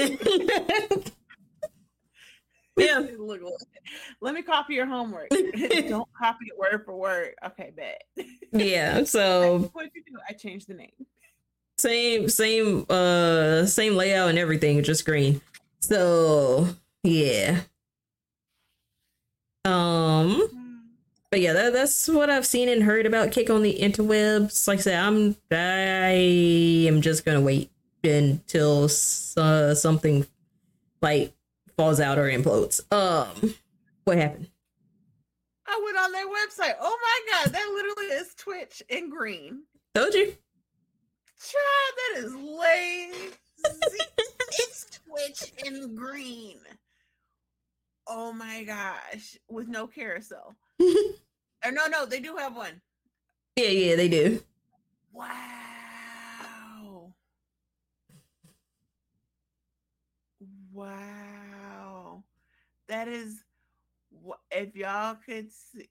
yeah, look, let me copy your homework. Don't copy it word for word. Okay, bet. yeah. So what you do? I changed the name. Same, same, uh, same layout and everything, just green. So yeah. Um, but yeah, that, that's what I've seen and heard about Kick on the interwebs. Like I said, I'm I am just gonna wait until uh, something like falls out or implodes. Um, what happened? I went on their website. Oh my god, that literally is Twitch in green. Told you. Child, that is lazy. it's Twitch in green. Oh my gosh, with no carousel. or no, no, they do have one. Yeah, yeah, they do. Wow. Wow. That is if y'all could see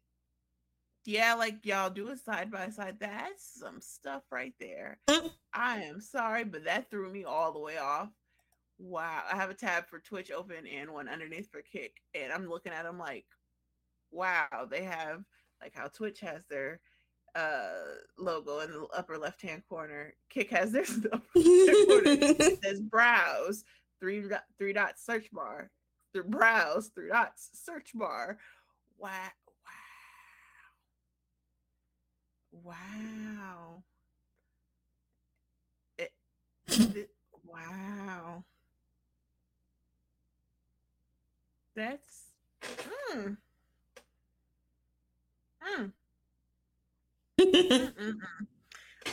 yeah, like y'all do a side by side. That's some stuff right there. Mm. I am sorry, but that threw me all the way off. Wow. I have a tab for Twitch open and one underneath for Kick. And I'm looking at them like, wow, they have like how Twitch has their uh logo in the upper left hand corner. Kick has their corner. It says browse, three three dots search bar. The browse, three dots search bar. Wow. Wow. Wow. That's mm. Mm.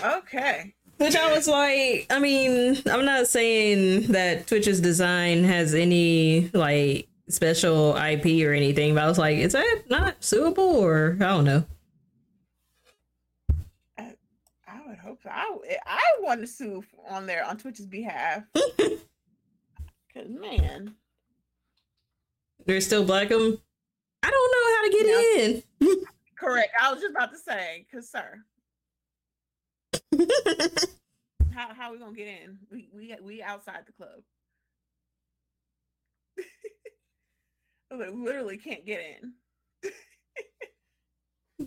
Okay. Which I was like, I mean, I'm not saying that Twitch's design has any like special IP or anything, but I was like, is that not suable or I don't know. I would hope so. I, want to sue on there on Twitch's behalf. Cause man, they're still Blackham. I don't know how to get in. correct. I was just about to say, cause sir, how how we gonna get in? We we we outside the club. like, literally can't get in.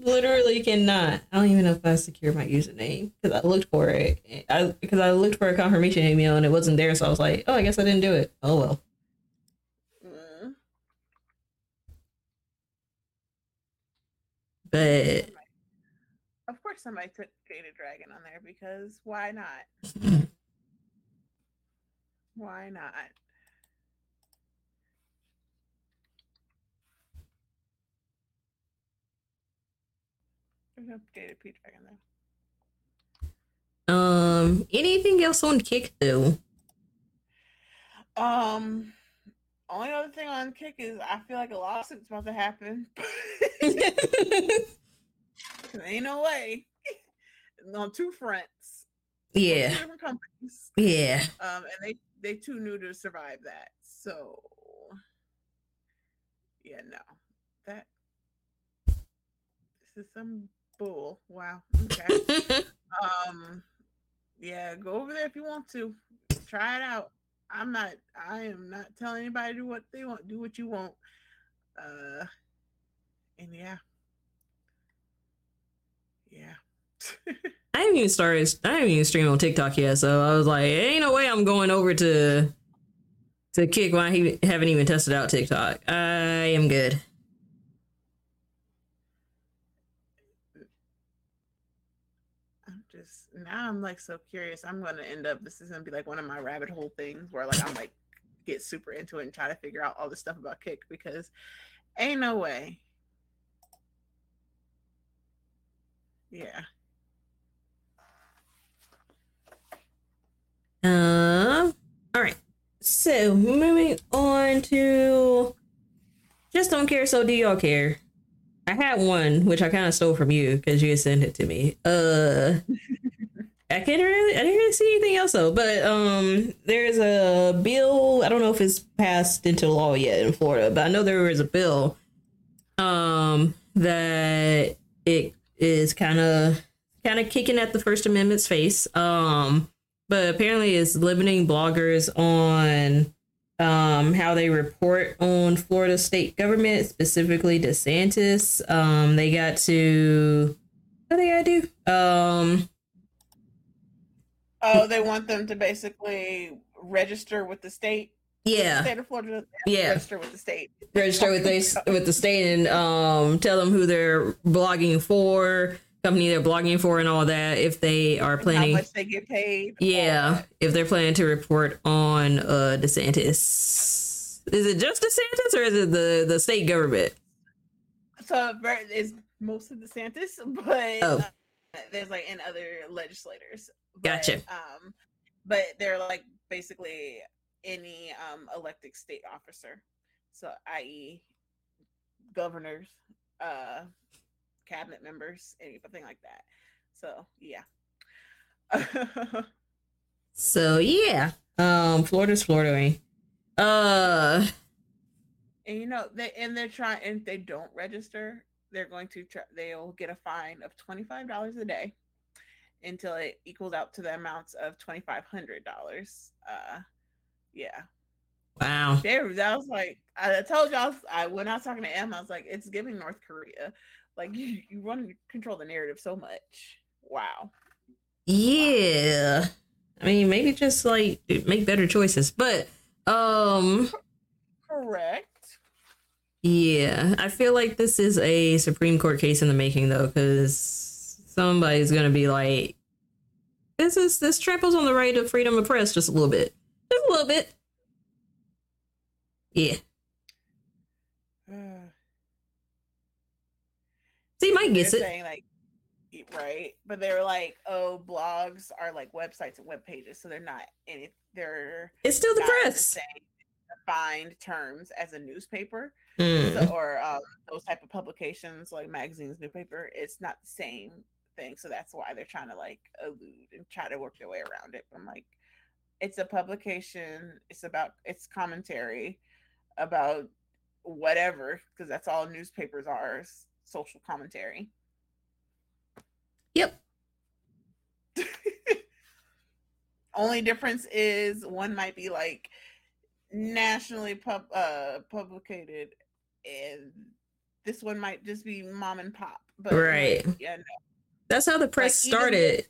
Literally cannot. I don't even know if I secured my username because I looked for it. I because I looked for a confirmation email and it wasn't there, so I was like, oh, I guess I didn't do it. Oh well. Mm. But Of course, somebody took Jada Dragon on there because why not? Why not? There's no Jada P Dragon there. um, anything else on Kick though? Um, only other thing on Kick is I feel like a lawsuit's about to happen. There Ain't no way. on two fronts. yeah, Two different companies. yeah. Um, and they they too new to survive that. So yeah, no. That this is some bull. Wow. Okay. um yeah, go over there if you want to. Try it out. I'm not I am not telling anybody to do what they want. Do what you want. Uh and yeah. Yeah. I haven't even started. I haven't even streamed on TikTok yet, so I was like, ain't no way I'm going over to to Kick when I haven't even tested out TikTok. I am good. I'm just now I'm like so curious. I'm gonna end up this is gonna be like one of my rabbit hole things where like I'm like get super into it and try to figure out all this stuff about kick because ain't no way. Yeah. Um. All right. So moving on to just don't care. So do y'all care? I had one which I kind of stole from you because you sent it to me. Uh, I can't really. I didn't really see anything else though. But um, there's a bill. I don't know if it's passed into law yet in Florida, but I know there is a bill. Um, that it is kind of kind of kicking at the First Amendment's face. Um but apparently it's limiting bloggers on um how they report on Florida state government, specifically DeSantis. Um they got to what do they gotta do? Um Oh, they want them to basically register with the state Yeah. State of Florida doesn't have to Yeah. register with the state. register with the with the state and um tell them who they're blogging for, company they're blogging for, and all that. If they are planning, How much they get paid. yeah, that. if they're planning to report on uh DeSantis. Is it just DeSantis or is it the the state government? So it's mostly DeSantis, but Oh. uh, there's like and other legislators. But, Gotcha. Um, but they're like basically any um elected state officer, so i.e. governors, uh, cabinet members, anything like that. So yeah. So yeah, um, Florida's Florida. Uh, and you know they and they're trying and if they don't register they're going to try they'll get a fine of $25 a day until it equals out to the amounts of $2500 uh yeah wow. they were that was like i told y'all i when i was talking to em i was like it's giving north korea like you you want to control the narrative so much wow Yeah. I mean, maybe just like make better choices, but um. correct Yeah, I feel like this is a Supreme Court case in the making, though, because somebody's gonna be like, "This is this tramples on the right of freedom of press just a little bit, just a little bit." Yeah, see, Mike gets it. saying like right but they're like oh blogs are like websites and web pages so they're not any they're It's still the press. defined terms as a newspaper Mm. so, or um, those type of publications like magazines newspaper it's not the same thing so that's why they're trying to like elude and try to work their way around it i'm like it's a publication it's about it's commentary about whatever because that's all newspapers are is social commentary Yep. only difference is one might be like nationally pub uh publicated and this one might just be mom and pop but like, Right. yeah no. That's how the press Like, started.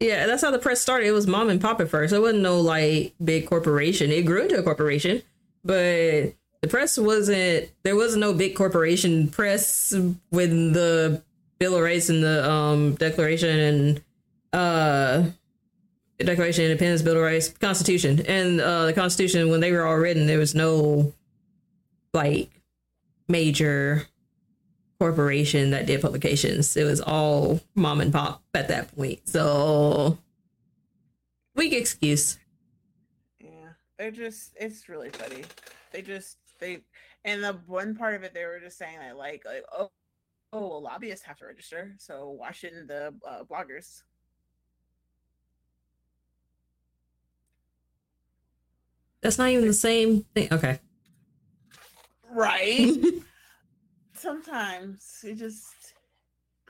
Yeah, that's how the press started. It was mom and pop at first. It wasn't no like big corporation. It grew into a corporation, but the press wasn't. There was no big corporation press when the Bill of Rights and the um Declaration and uh Declaration of Independence, Bill of Rights, Constitution, and uh the Constitution when they were all written, there was no like major corporation that did publications. It was all mom and pop at that point. So weak excuse. yeah they're just it's really funny they just they and the one part of it they were just saying that like like oh oh well, lobbyists have to register so why shouldn't the uh, bloggers That's not even the same thing. Okay. right sometimes it just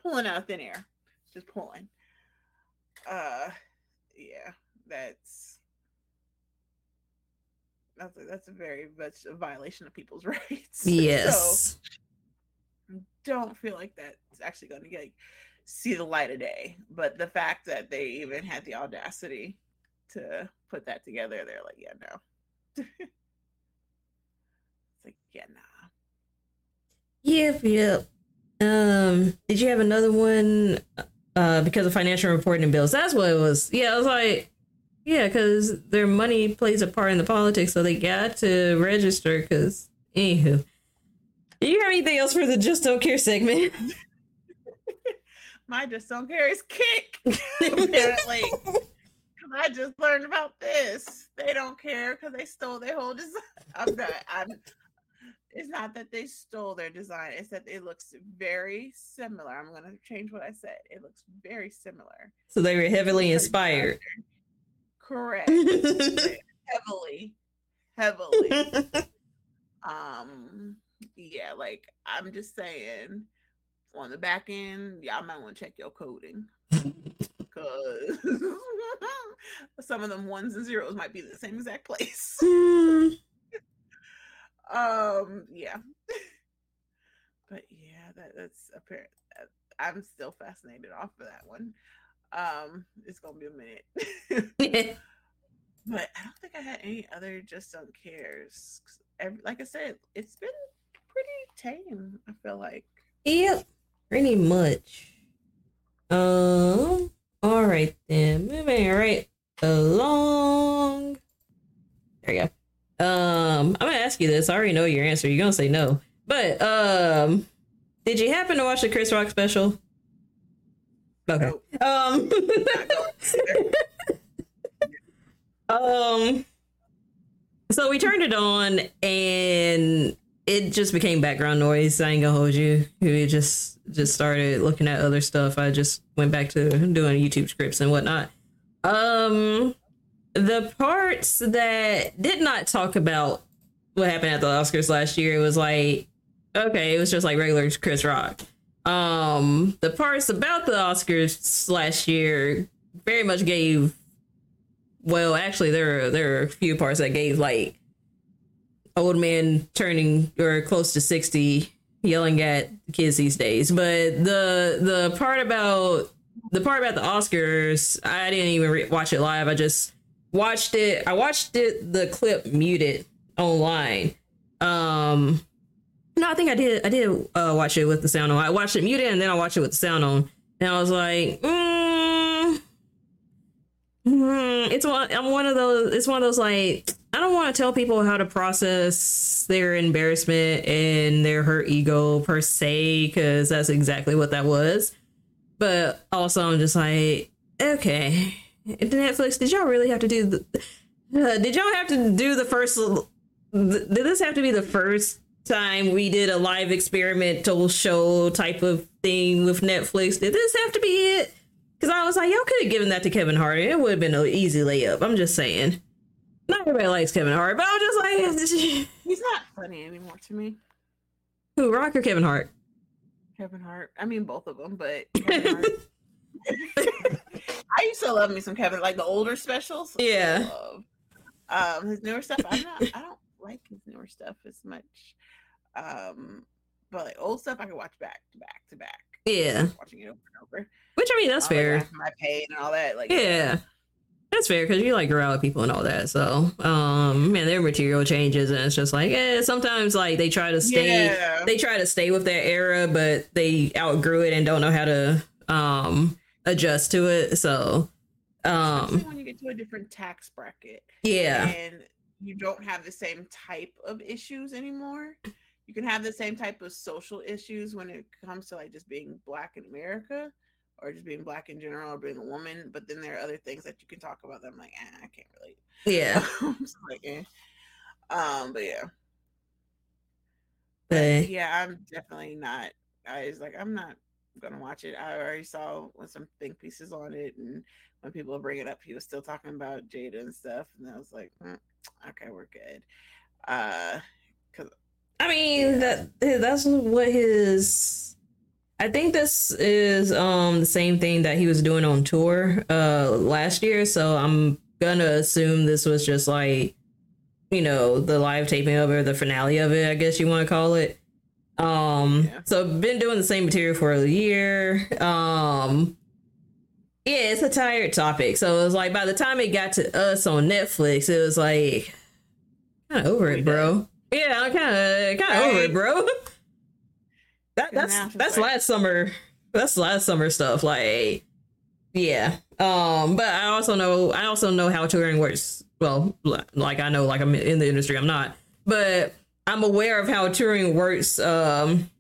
pulling out thin air just pulling. Uh yeah that's that's a, that's a very much a violation of people's rights. So yes. don't feel like that's actually going to get see the light of day but the fact that they even had the audacity to put that together they're like yeah no. It's like yeah nah Yep, yep. Um, did you have another one? Uh, because of financial reporting bills. That's what it was. Yeah, I was like, yeah, because their money plays a part in the politics, so they got to register. Because, anywho, do you have anything else for the just don't care segment? my just don't care is kick apparently i just learned about this they don't care because they stole their whole design i'm not i'm it's not that they stole their design it's that it looks very similar. I'm going to change what i said. It looks very similar. So they were heavily inspired. correct. Heavily heavily. Um yeah like i'm just saying on the back end y'all might want to check your coding. Because some of them ones and zeros might be the same exact place. Hmm. Um yeah but yeah that, that's apparent i'm still fascinated off of that one um it's gonna be a minute But I don't think I had any other just don't cares. Every, like I said, it's been pretty tame. I feel like. Yep, pretty much. Um. All right then, moving right along. There you go. Um, I'm gonna ask you this. I already know your answer. You're gonna say no, but um, did you happen to watch the Chris Rock special? Okay. Um. um. So we turned it on, and it just became background noise. I ain't gonna hold you. We just just started looking at other stuff. I just went back to doing YouTube scripts and whatnot. Um, the parts that did not talk about what happened at the Oscars last year, it was like, okay, it was just like regular Chris Rock. Um, the parts about the Oscars last year very much gave. Well, actually, there are, there are a few parts that gave like old man turning or close to 60 yelling at kids these days but the the part about the part about the oscars i didn't even re- watch it live i just watched it. I watched it the clip muted online. Um no i think i did i did uh, watch it with the sound on. I watched it muted and then i watched it with the sound on. And i was like mm, mm, it's one i'm one of those it's one of those like I don't want to tell people how to process their embarrassment and their hurt ego per se, because that's exactly what that was. But also, I'm just like, okay, Netflix, did y'all really have to do the? Uh, did y'all have to do the first? Did this have to be the first time we did a live experimental show type of thing with Netflix? Did this have to be it? Because I was like, y'all could have given that to Kevin Hart. It would have been an easy layup. I'm just saying. Not everybody likes Kevin Hart, but I'm just like, he's not funny anymore to me. Who, Rock or Kevin Hart? Kevin Hart. I mean, both of them, but I used to love me some Kevin, like the older specials. Yeah. Um, his newer stuff, I'm not. I don't like his newer stuff as much. Um, but like old stuff, I can watch back to back to back. Yeah. Watching it over and over. Which I mean, that's fair. My pain and all that. Like yeah. That's fair because you like grow out people and all that. So, um, man, their material changes, and it's just like, eh. Sometimes like they try to stay, yeah. they try to stay with that era, but they outgrew it and don't know how to um adjust to it. So, um, when you get to a different tax bracket, yeah, and you don't have the same type of issues anymore. You can have the same type of social issues when it comes to like just being black in America or just being black in general or being a woman. But then there are other things that you can talk about that I'm like, eh, I can't relate. Yeah. so like, eh. Um, but yeah. But yeah, I'm definitely not. I was like, I'm not gonna watch it. I already saw some think pieces on it, and when people bring it up, he was still talking about Jada and stuff, and I was like, mm, okay, we're good. Uh, cause I mean yeah. that that's what his I think this is um the same thing that he was doing on tour uh last year, so I'm gonna assume this was just like you know the live taping of it, the finale of it, I guess you want to call it. Um, yeah. so been doing the same material for a year. Um, yeah, it's a tired topic. So it was like by the time it got to us on Netflix, it was like kind of over it, bro. Yeah, I'm kind of kind of over it, bro. That, that's that's last summer. That's last summer stuff. Like, yeah. Um, but I also know I also know how touring works. Well, like I know, like I'm in the industry. I'm not, but I'm aware of how touring works. Um,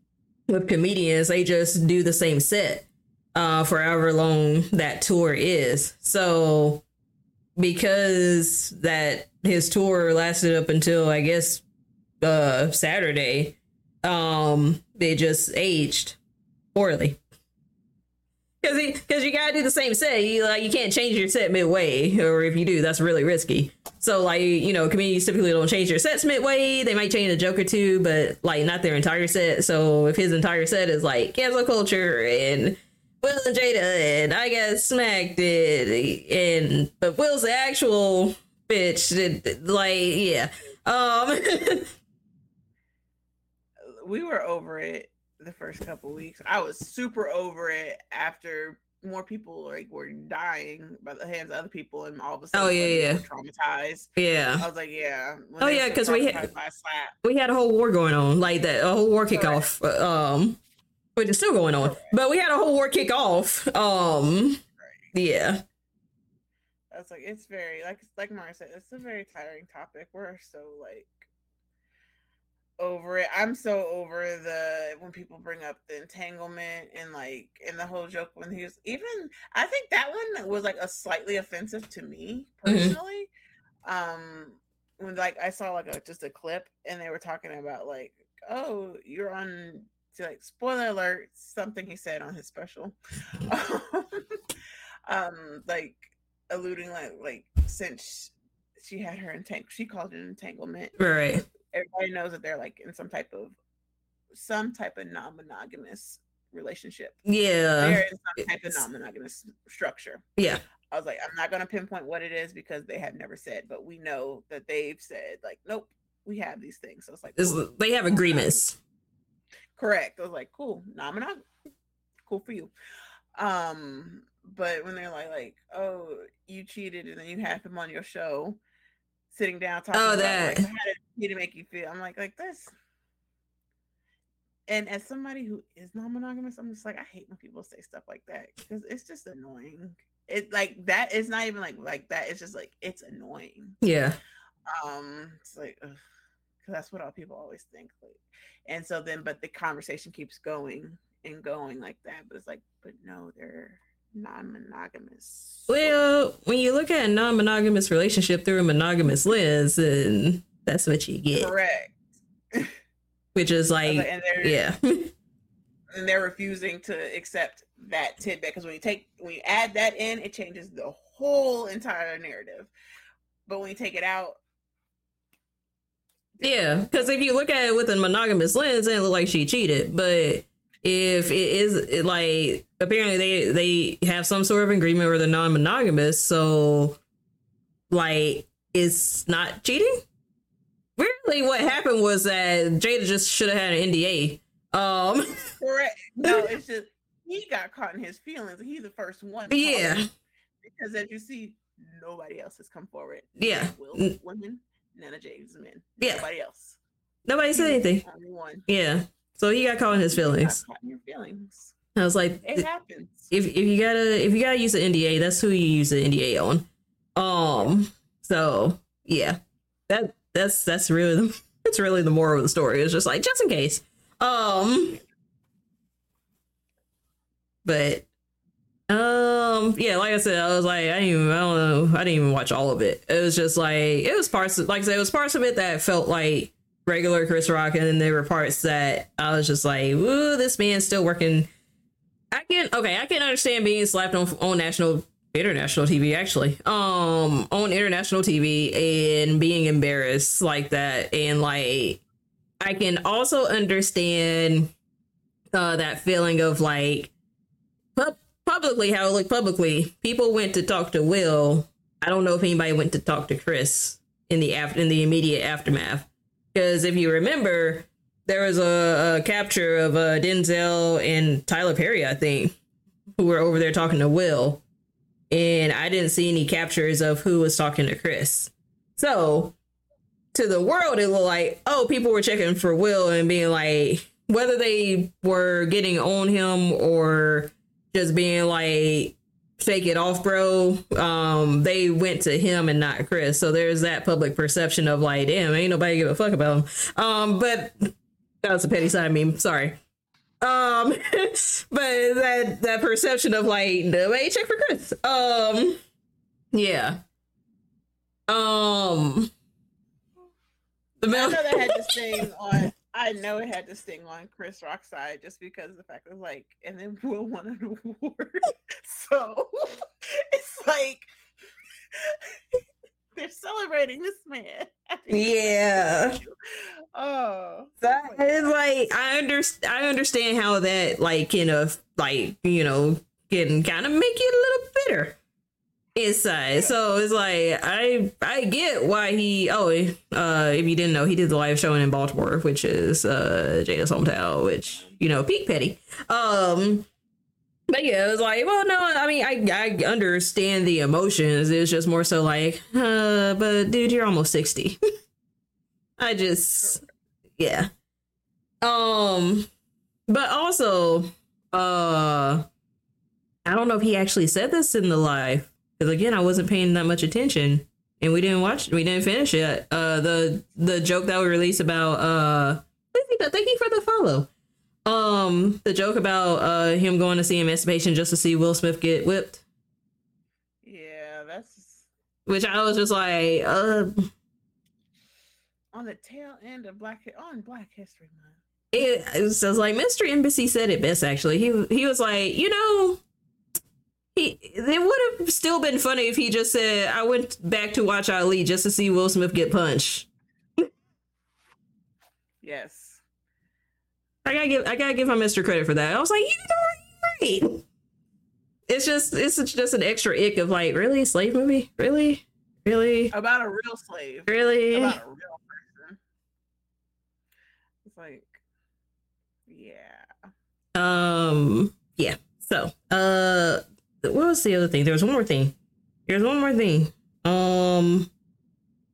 with comedians, they just do the same set uh, for however long that tour is. So because that his tour lasted up until I guess uh Saturday, um, they just aged poorly. Cause, cause you gotta do the same set. You like you can't change your set midway, or if you do, that's really risky. So like you know, comedians typically don't change their sets midway. They might change a joke or two, but like not their entire set. So if his entire set is like cancel culture and Will and Jada and I got smacked it and but Will's the actual bitch. Like yeah, um, we were over it the first couple weeks. I was super over it after more people like were dying by the hands of other people, and all of a sudden, Oh, yeah, yeah. traumatized. Yeah. I was like, yeah. when Oh, yeah, because we had- we had a whole war going on, like that a whole war kickoff. Um, which is still going on, but we had a whole war kickoff. Um, yeah, I was like, it's very like like Mara said, it's a very tiring topic. We're so like over it. I'm so over the when people bring up the entanglement and like and the whole joke when he was even I think that one was like a slightly offensive to me Mhm. personally. Um when like I saw like a just a clip and they were talking about like, oh, you're on to like spoiler alert, something he said on his special. um like alluding like like since she had her entang she called it an entanglement right. Everybody knows that they're like in some type of some type of non-monogamous relationship. Yeah, they're some type of non-monogamous structure. Yeah, i was like i'm not going to pinpoint what it is because they have never said but we know that they've said like nope we have these things so it's like cool. they have agreements. correct. I was like cool. Non-monogamous cool for you. Um but when they're like like oh you cheated and then you have him on your show sitting down talking Oh, about that. like, how did to make you feel. I'm like like this and as somebody who is non-monogamous i'm just like i hate when people say stuff like that because it's just annoying. It like that is not even like like that. It's just like it's annoying. Yeah, um it's like because that's what all people always think like and so then but the conversation keeps going and going like that but it's like but no they're non-monogamous. Well, when you look at a non-monogamous relationship through a monogamous lens, then that's what you get, correct. Which is like, like, and yeah, and they're refusing to accept that tidbit because when you take when you add that in it changes the whole entire narrative. But when you take it out Yeah, because if you look at it with a monogamous lens, it look like she cheated. But if it is it, like apparently they they have some sort of agreement where they're non-monogamous, so like it's not cheating. Really, what happened was that Jada just should have had an NDA. Um, correct no it's just he got caught in his feelings he's the first one Yeah. because as you see nobody else has come forward Yeah. Will women none of James men Yeah. nobody else nobody said anything. only one Yeah, so he got caught in his feelings. in your feelings I was like, it happens if if you gotta if you gotta use the NDA, that's who you use the NDA on. Um. So yeah, that that's that's really the, that's really the moral of the story. It's just like just in case. Um. But um yeah like i said i was like i didn't even i don't know i didn't even watch all of it it was just like it was parts of, like i said it was parts of it that felt like regular chris rock and then there were parts that i was just like ooh this man's still working I can okay, I can understand being slapped on on national international TV actually. Um on international TV and being embarrassed like that and like I can also understand uh that feeling of like pub- publicly how it looked publicly. People went to talk to Will. I don't know if anybody went to talk to Chris in the after in the immediate aftermath. Because if you remember, there was a, a capture of uh, Denzel and Tyler Perry, I think, who were over there talking to Will, and I didn't see any captures of who was talking to Chris. So, to the world, it looked like oh, people were checking for Will and being like whether they were getting on him or just being like shake it off bro. Um they went to him and not chris. So there's that public perception of like damn ain't nobody give a fuck about him. Um but that was a petty side of me sorry. Um but that that perception of like nobody check for chris. Um yeah. Um the I know that had on. I know it had to sting on Chris Rock's side just because of the fact that like, and then Will won an award, so it's like they're celebrating this man. yeah Oh, that is like I understand. I understand how that like can of like you know can kind of make you a little bitter inside. So it's like I I get why he oh uh if you didn't know he did the live showing in Baltimore, which is uh Jada's hometown, which you know peak petty. Um, but yeah, it was like, well, no, I mean, I I understand the emotions. It's just more so like, uh, but dude, you're almost sixty. I just, yeah. Um, but also, uh, I don't know if he actually said this in the live because again, I wasn't paying that much attention, and we didn't watch, we didn't finish it. Uh, the the joke that we released about uh, thank you for the follow. Um, the joke about uh him going to see Emancipation just to see Will Smith get whipped. Yeah, that's which I was just like, uh, on the tail end of Black on Black History Month. It, it was like Mr. Embassy said it best. Actually, he he was like, you know, he it would have still been funny if he just said, "I went back to watch Ali just to see Will Smith get punched." yes. I gotta give I gotta give my Mr. credit for that. I was like, you know, right. It's just it's just an extra ick of like, really slave movie, really, really about a real slave, really about a real person. It's like, yeah, um, yeah. So, uh, what was the other thing? There was one more thing. There's one more thing. Um,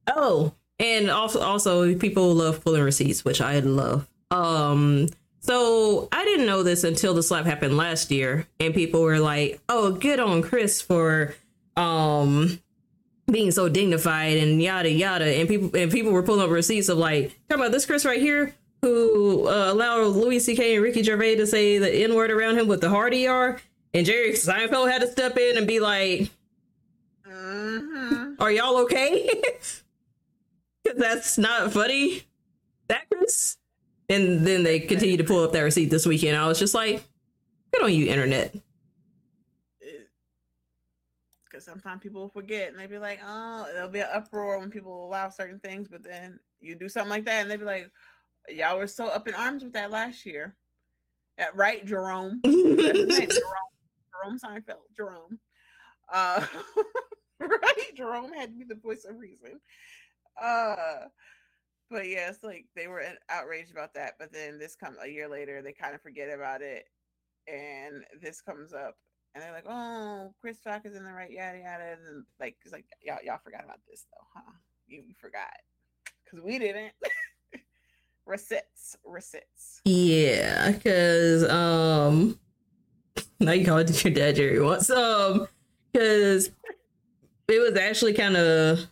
oh, and also also people love pulling receipts, which I love. Um, so I didn't know this until the slap happened last year, and people were like, "Oh, good on Chris for um being so dignified and yada yada." And people and people were pulling up receipts of like, talking about this Chris right here who uh, allowed Louis C.K. and Ricky Gervais to say the N word around him with the hard ER, and Jerry Seinfeld had to step in and be like, mm-hmm. "Are y'all okay?" Because that's not funny. That Chris. And then they continue to pull up that receipt this weekend. I was just like, good on you, internet. Because sometimes people forget and they be like, oh, there'll be an uproar when people allow certain things, but then you do something like that and they be like, y'all were so up in arms with that last year. At, right, Jerome. Jerome. Jerome Seinfeld. Jerome. Uh, right, Jerome had to be the voice of reason. Uh, but yeah, like they were outraged about that, but then this come a year later, they kind of forget about it, and this comes up, and they're like, "Oh, Chris Rock is in the right, yada yada," and like, it's like y'all y'all forgot about this though, huh? You, forgot because we didn't. receipts, receipts. Yeah, because um, now you call it your dad Jerry once um, because it was actually kind of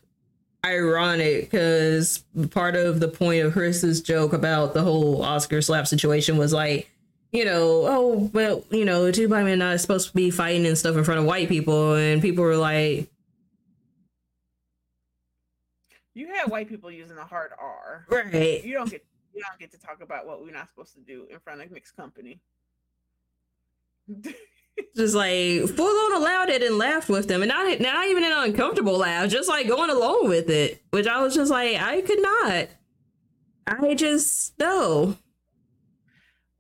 ironic because part of the point of Chris's joke about the whole Oscar slap situation was like, you know, oh well, you know, two black men not supposed to be fighting and stuff in front of white people, and people were like, "You had white people using the hard R, right? You don't get you don't get to talk about what we're not supposed to do in front of mixed company." Just like full on allowed it and laughed with them, and not not even an uncomfortable laugh, just like going along with it. Which I was just like, I could not. I just no.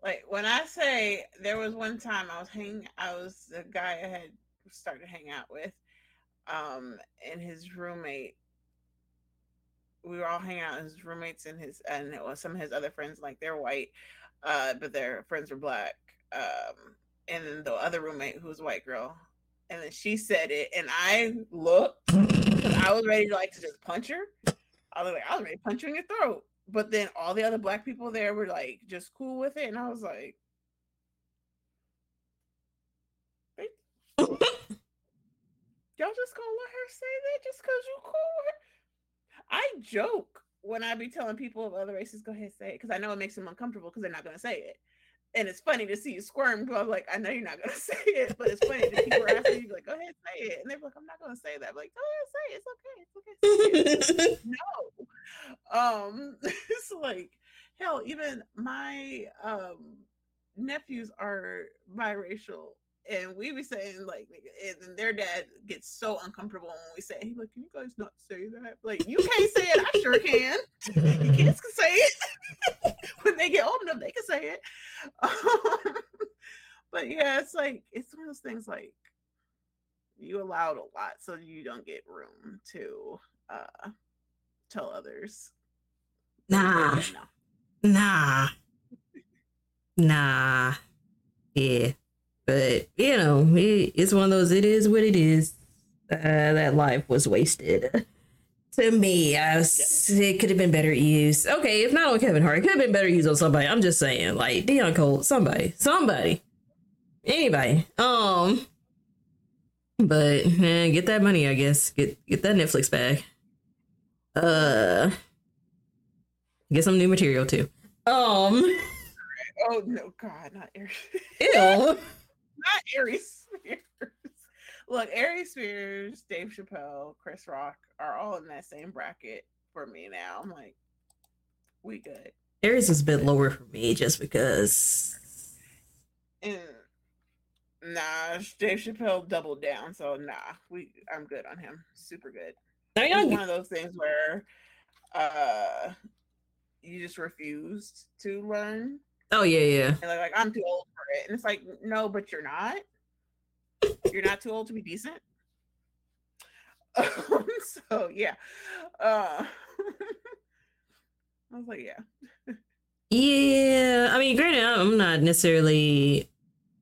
Like when I say there was one time I was hanging, I was the guy I had started to hang out with, um, and his roommate. We were all hanging out, his roommates and his and it was some of his other friends, like they're white, uh, but their friends were black. Um, and then the other roommate who was a white girl, and then she said it, and I looked because I was ready to like to just punch her. I was like, I was ready to punch you in your throat. But then all the other black people there were like just cool with it, and I was like, y'all just gonna let her say that just because you cool her? I joke when I be telling people of other races, go ahead and say it because I know it makes them uncomfortable because they're not gonna say it and it's funny to see you squirm. But I'm like, I know you're not gonna say it, but it's funny to people are asking you like, go ahead, say it, and they're like, I'm not gonna say that. I'm like, go ahead, say it. It's okay. It's okay. It. no, um, it's like hell. Even my um nephews are biracial, and we be saying like, and their dad gets so uncomfortable when we say, "He like, can you guys not say that?" Like, you can't say it. I sure can. you kids can say it when they get old enough. They can say it. Um, but yeah, it's like it's one of those things like you allowed a lot, so you don't get room to uh tell others. Nah, nah, nah. Yeah But you know, it, it's one of those. It is what it is. Uh, that life was wasted. To me, I was, it could have been better used. Okay, if not on Kevin Hart, it could have been better used on somebody. I'm just saying, like Deon Cole, somebody, somebody, anybody. Um, but eh, get that money, I guess. Get get that Netflix bag. Uh, get some new material too. Um. Oh no, God, not Aries. Ew. Not Aries Spears. Look, Aries Spears, Dave Chappelle, Chris Rock are all in that same bracket for me now. I'm like, we good. Aries is a bit lower for me just because. And nah, Dave Chappelle doubled down, so nah, we I'm good on him. Super good. It's one of those things where uh you just refused to learn. Oh yeah, yeah. And like, like I'm too old for it. And it's like, no, but you're not. You're not too old to be decent. Um, so yeah. Uh I was like, yeah. yeah. I mean, granted, I'm not necessarily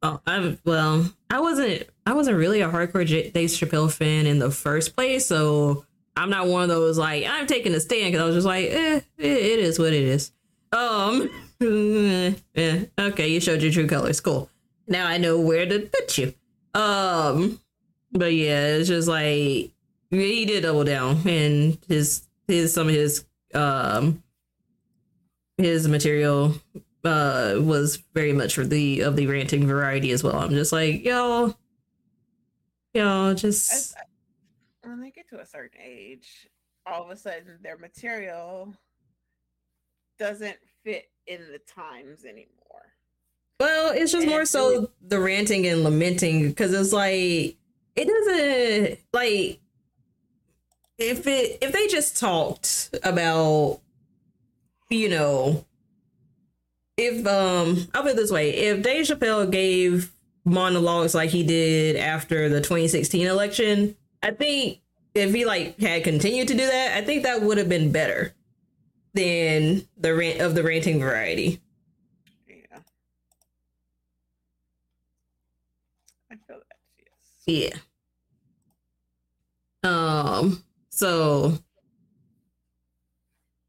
oh, I'm well, I wasn't I wasn't really a hardcore J- Dave Chappelle fan in the first place, so I'm not one of those like I'm taking a stand because I was just like, eh, it, it is what it is. Um, yeah, okay, you showed your true colors. Cool. Now I know where to put you. Um, but yeah, it's just like he did double down, and his his some of his um his material uh was very much for the of the ranting variety as well. I'm just like y'all, y'all just when they get to a certain age, all of a sudden their material doesn't fit in the times anymore. Well, it's just and more so the ranting and lamenting because it's like it doesn't like if it if they just talked about you know if um I'll put it this way if Dave Chappelle gave monologues like he did after the 2016 election, I think if he like had continued to do that, I think that would have been better than the rant of the ranting variety. Yeah. I feel that, yes. Yeah. Um so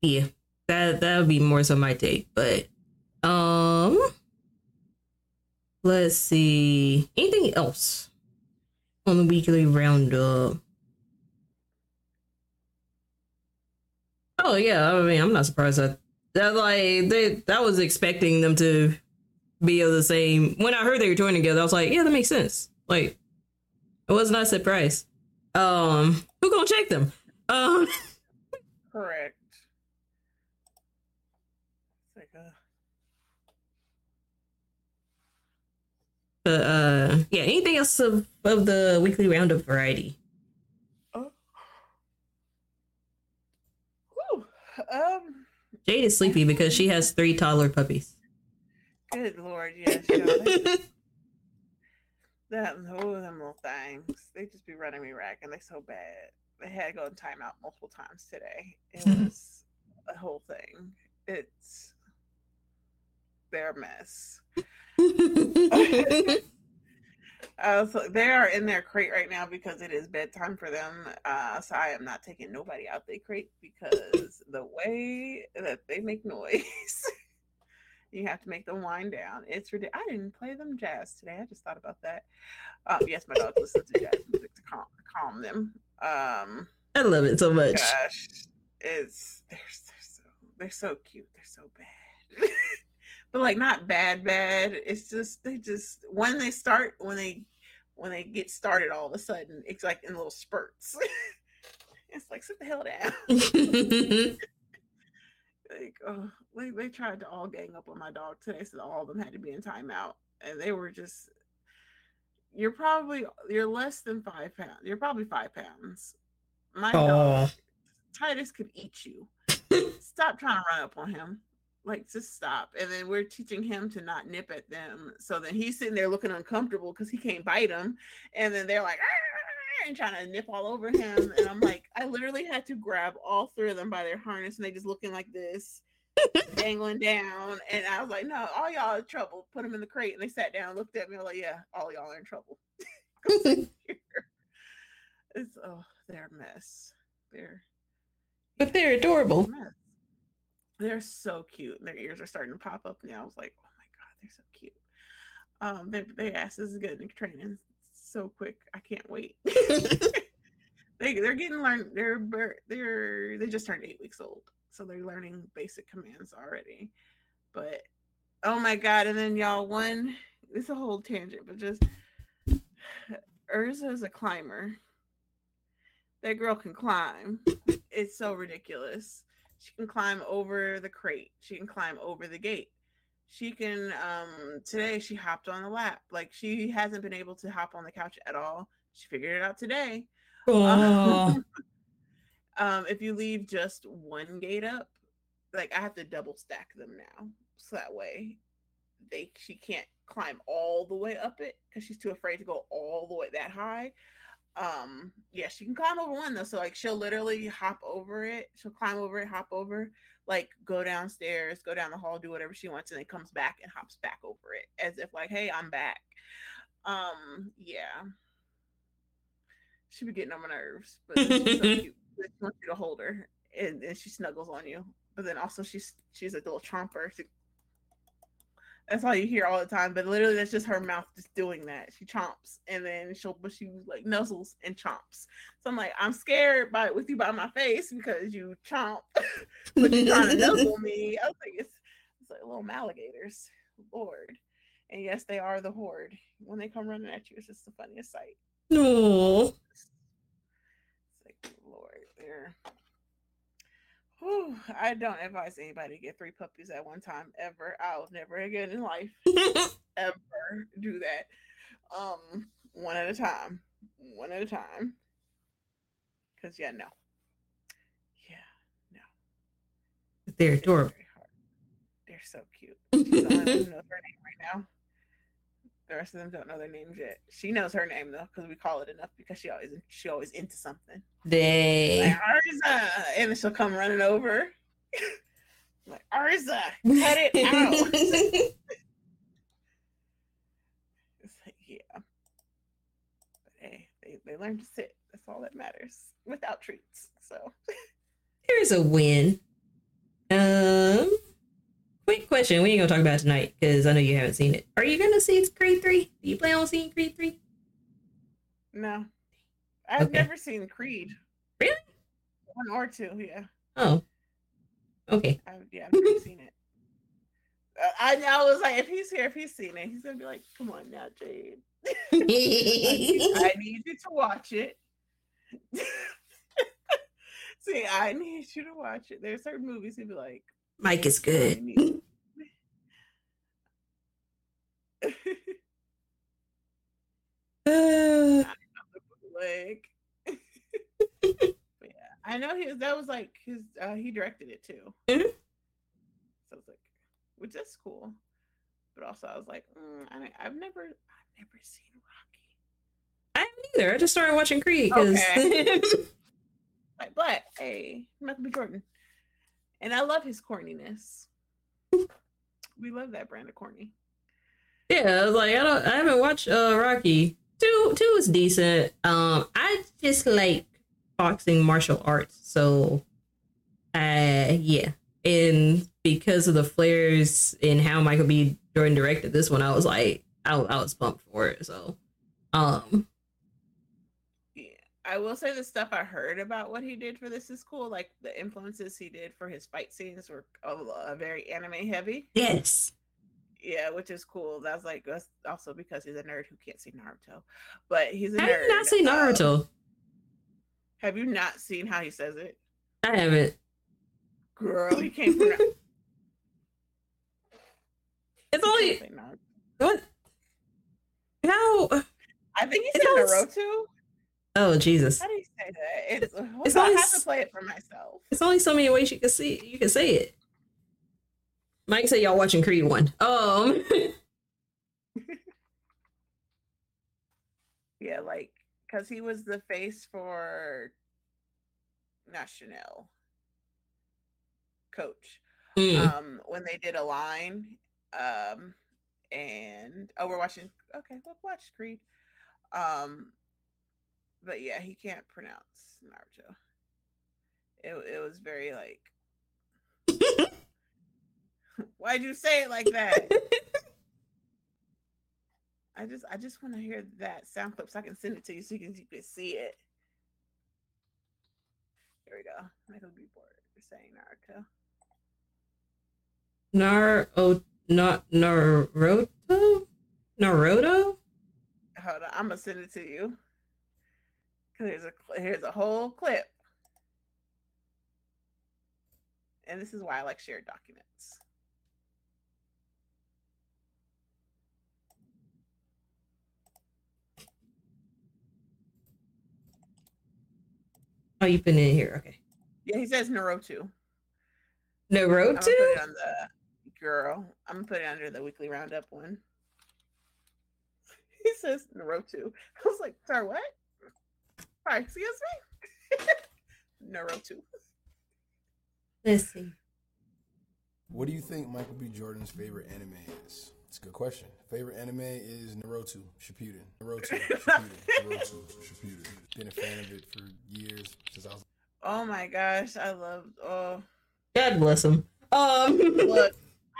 yeah, that that would be more so my take, but um let's see. Anything else on the weekly roundup? Oh yeah, I mean, I'm not surprised that that like they that was expecting them to be of the same. When I heard they were touring together, I was like, yeah, that makes sense. Like, it was not surprise. Um, who gonna check them? Um, correct. But uh, yeah. Anything else of, of the weekly roundup variety? Um, Jade is sleepy because she has three toddler puppies. Good lord, yes. that all of them little things, they just be running me and they so bad. They had to go in timeout multiple times today. It was a whole thing. It's their mess. Uh, so they are in their crate right now because it is bedtime for them. Uh, so I am not taking nobody out their crate because the way that they make noise, you have to make them wind down. It's ridiculous. I didn't play them jazz today. I just thought about that. Um, yes, my dog listens to jazz music to calm, calm them. Um, I love it so much. Gosh, it's they're, they're so they're so cute. They're so bad. but like not bad bad. It's just they just when they start when they when they get started all of a sudden it's like in little spurts. It's like sit the hell down. Like oh they, they tried to all gang up on my dog today so all of them had to be in timeout and they were just you're probably you're less than five pounds you're probably five pounds. My oh. dog titus could eat you. Stop trying to run up on him like just stop and then we're teaching him to not nip at them so then he's sitting there looking uncomfortable because he can't bite them and then they're like and trying to nip all over him and i'm like i literally had to grab all three of them by their harness and they just looking like this dangling down. And I was like, no, all y'all are in trouble. Put them in the crate. And they sat down, looked at me, like, yeah, all y'all are in trouble. it's oh, they're a mess. They're but they're adorable. They're so cute. And their ears are starting to pop up now. I was like, oh my god, they're so cute. Um, their their asses is getting in training so quick. I can't wait. they they're getting learned. They're they're they just turned eight weeks old, so they're learning basic commands already. But oh my god! And then y'all one. It's a whole tangent, but just Urza is a climber. That girl can climb. It's so ridiculous. She can climb over the crate. She can climb over the gate. She can um today she hopped on the lap. Like she hasn't been able to hop on the couch at all. She figured it out today. Oh. um if you leave just one gate up, like I have to double stack them now. So that way they she can't climb all the way up it because she's too afraid to go all the way that high um yeah she can climb over one though so like she'll literally hop over it she'll climb over it hop over like go downstairs go down the hall do whatever she wants and then comes back and hops back over it as if like hey i'm back. Um yeah. She be getting on my nerves but she's so cute she wants you to hold her and, and she snuggles on you but then also she's she's a little chomper she that's all you hear all the time. But literally, that's just her mouth just doing that. She chomps and then she'll, but she like nuzzles and chomps. So I'm like, I'm scared by with you by my face because you chomp, but you're trying to nuzzle me. I was like, it's, it's like little alligators, Lord. And yes, they are the horde. When they come running at you, it's just the funniest sight. No. It's like, Lord, they're I don't advise anybody to get three puppies at one time ever. I'll never again in life ever do that. Um, one at a time. One at a time. Cause yeah, no. Yeah, no. They're adorable. They're so cute the only one who knows her name right now. The rest of them don't know their names yet. She knows her name though, because we call it enough because she always she always into something. They like, Arza, and then she'll come running over. like Arza, cut it out. it's like yeah, but hey, they they learn to sit. That's all that matters without treats. So here's a win. Um Quick question. We ain't gonna talk about tonight because I know you haven't seen it. Are you gonna see Creed three? Do you plan on seeing Creed three? No, I've okay. never seen Creed. Really? One or two, yeah. Oh, okay. I, yeah, I've never seen it. Uh, I, I was like, if he's here, if he's seen it, he's gonna be like, "Come on now, Jade. I, need, I need you to watch it." See, I need you to watch it. There's certain movies he'd be like, Mike is good. leg. yeah, I know his. That was like his. Uh, he directed it too. Mm-hmm. So I was like, which is cool, but also I was like, mm, I, have never, I've never seen Rocky. I haven't either. I just started watching Creed. Okay. but hey, Michael B. Jordan. And I love his corniness. we love that brand of corny. Yeah, I was like I don't I haven't watched uh Rocky. Two two is decent. Um I just like boxing martial arts, so uh yeah. And because of the flares and how Michael B. Jordan directed this one, I was like I, I was pumped for it. So um I will say the stuff I heard about what he did for this is cool. Like the influences he did for his fight scenes were uh, very anime heavy. Yes. Yeah, which is cool. That's like that's also because he's a nerd who can't see Naruto, but he's a I nerd. not see Naruto. Um, have you not seen how he says it? I haven't. Girl, he came from. it's only what? How? I think he said Naruto. Oh Jesus! How do you say that? It's, it's only, I have to play it for myself. It's only so many ways you can see. You can say it. Mike said y'all watching Creed one. Um. yeah, like because he was the face for Chanel, Coach. Mm. um when they did a line um and oh we're watching okay we'll watch creed um but yeah he can't pronounce naruto it, it was very like why'd you say it like that i just i just want to hear that sound clip so i can send it to you so you can, you can see it here we go michael b board saying naruto Nar oh not Naruto? Naruto? Hold on, I'm gonna send it to you. Here's a here's a whole clip, and this is why I like shared documents. Oh, you put it in here. Okay. Yeah, he says Naruto. Naruto? put it on the girl. I'm gonna put it under the weekly roundup one. He says Naruto. I was like, sorry, what? Sorry, excuse me. Naruto. Let's see. What do you think Michael B. Jordan's favorite anime is? It's a good question. Favorite anime is Naruto Shippuden. Naruto Shippuden. Naruto Shippuden. Been a fan of it for years since I was. Oh my gosh, I love. Oh, God bless him. Um look,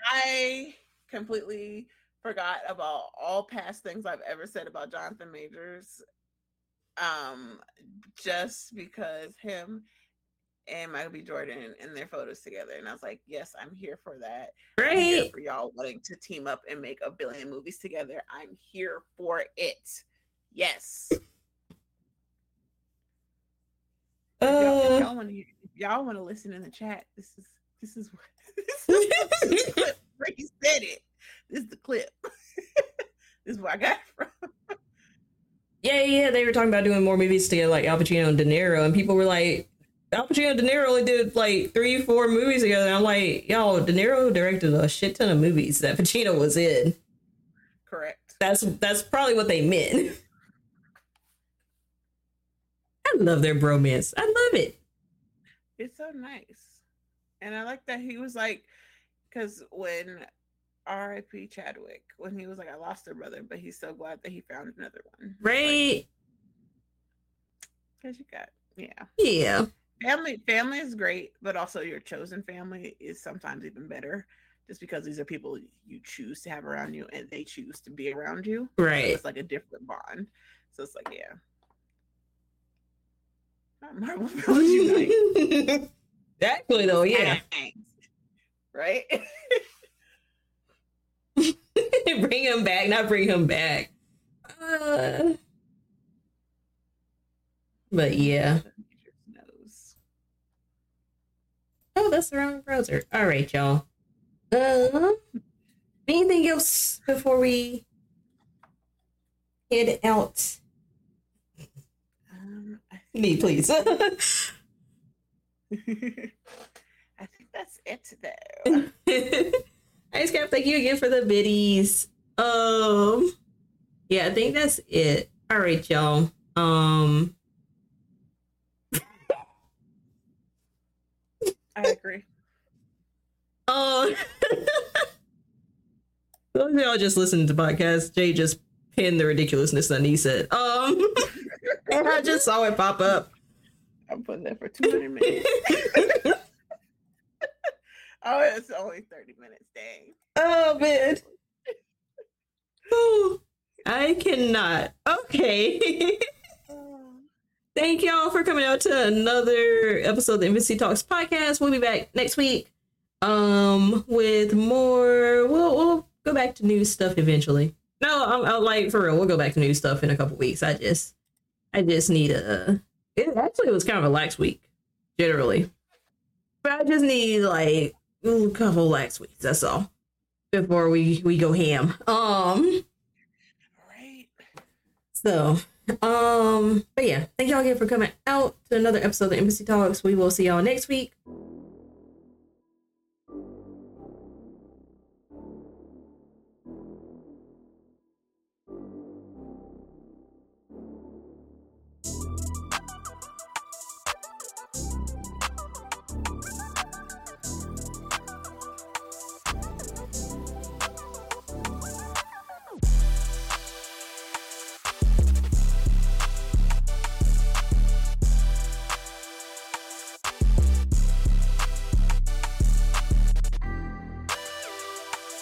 I completely forgot about all past things I've ever said about Jonathan Majors. Um, just because him and Michael B. Jordan and their photos together, and I was like, yes, I'm here for that. I'm here right. for y'all wanting to team up and make a billion movies together. I'm here for it. Yes. Y'all, Uh y'all want to, if y'all want to listen in the chat. This is this is what this is, this is the clip where he said it. This is the clip. this is where I got it from. Yeah, yeah, they were talking about doing more movies together, like Al Pacino and De Niro, and people were like, Al Pacino and De Niro only did like three, four movies together. And I'm like, yo, De Niro directed a shit ton of movies that Pacino was in. Correct. That's that's probably what they meant. I love their bromance. I love it. It's so nice, and I like that he was like, because when R.I.P. Chadwick, when he was like, I lost a brother, but he's so glad that he found another one. Right? Because you got yeah. Yeah. family family is great but also your chosen family is sometimes even better just because these are people you choose to have around you and they choose to be around you So Right. it's like a different bond so it's like yeah Not marvel unite Actually, though, yeah. Right bring him back, not bring him back. Uh, but yeah. Oh, that's the wrong browser. All right, y'all. Uh, anything else before we head out? um, Me, please. I think that's it though I just gotta thank you again for the biddies. Um, yeah, I think that's it. All right, y'all. Um, I agree um, those of y'all just listening to the podcast. Jay just pinned the ridiculousness that he said. Um, and I just saw it pop up. I'm putting that for 200 minutes oh it's only 30 minutes dang Oh man. Oh, I cannot. Okay. Thank y'all for coming out to another episode of the Embassy Talks podcast. We'll be back next week. Um, with more. We'll we'll go back to new stuff eventually. No, I'm, I'm like for real. We'll go back to new stuff in a couple weeks. I just, I just need a. It actually was kind of a lax week, generally, but I just need like a couple lax weeks. That's all before we we go ham. Um. right So, um, but yeah, thank y'all again for coming out to another episode of the Embassy Talks. We will see y'all next week.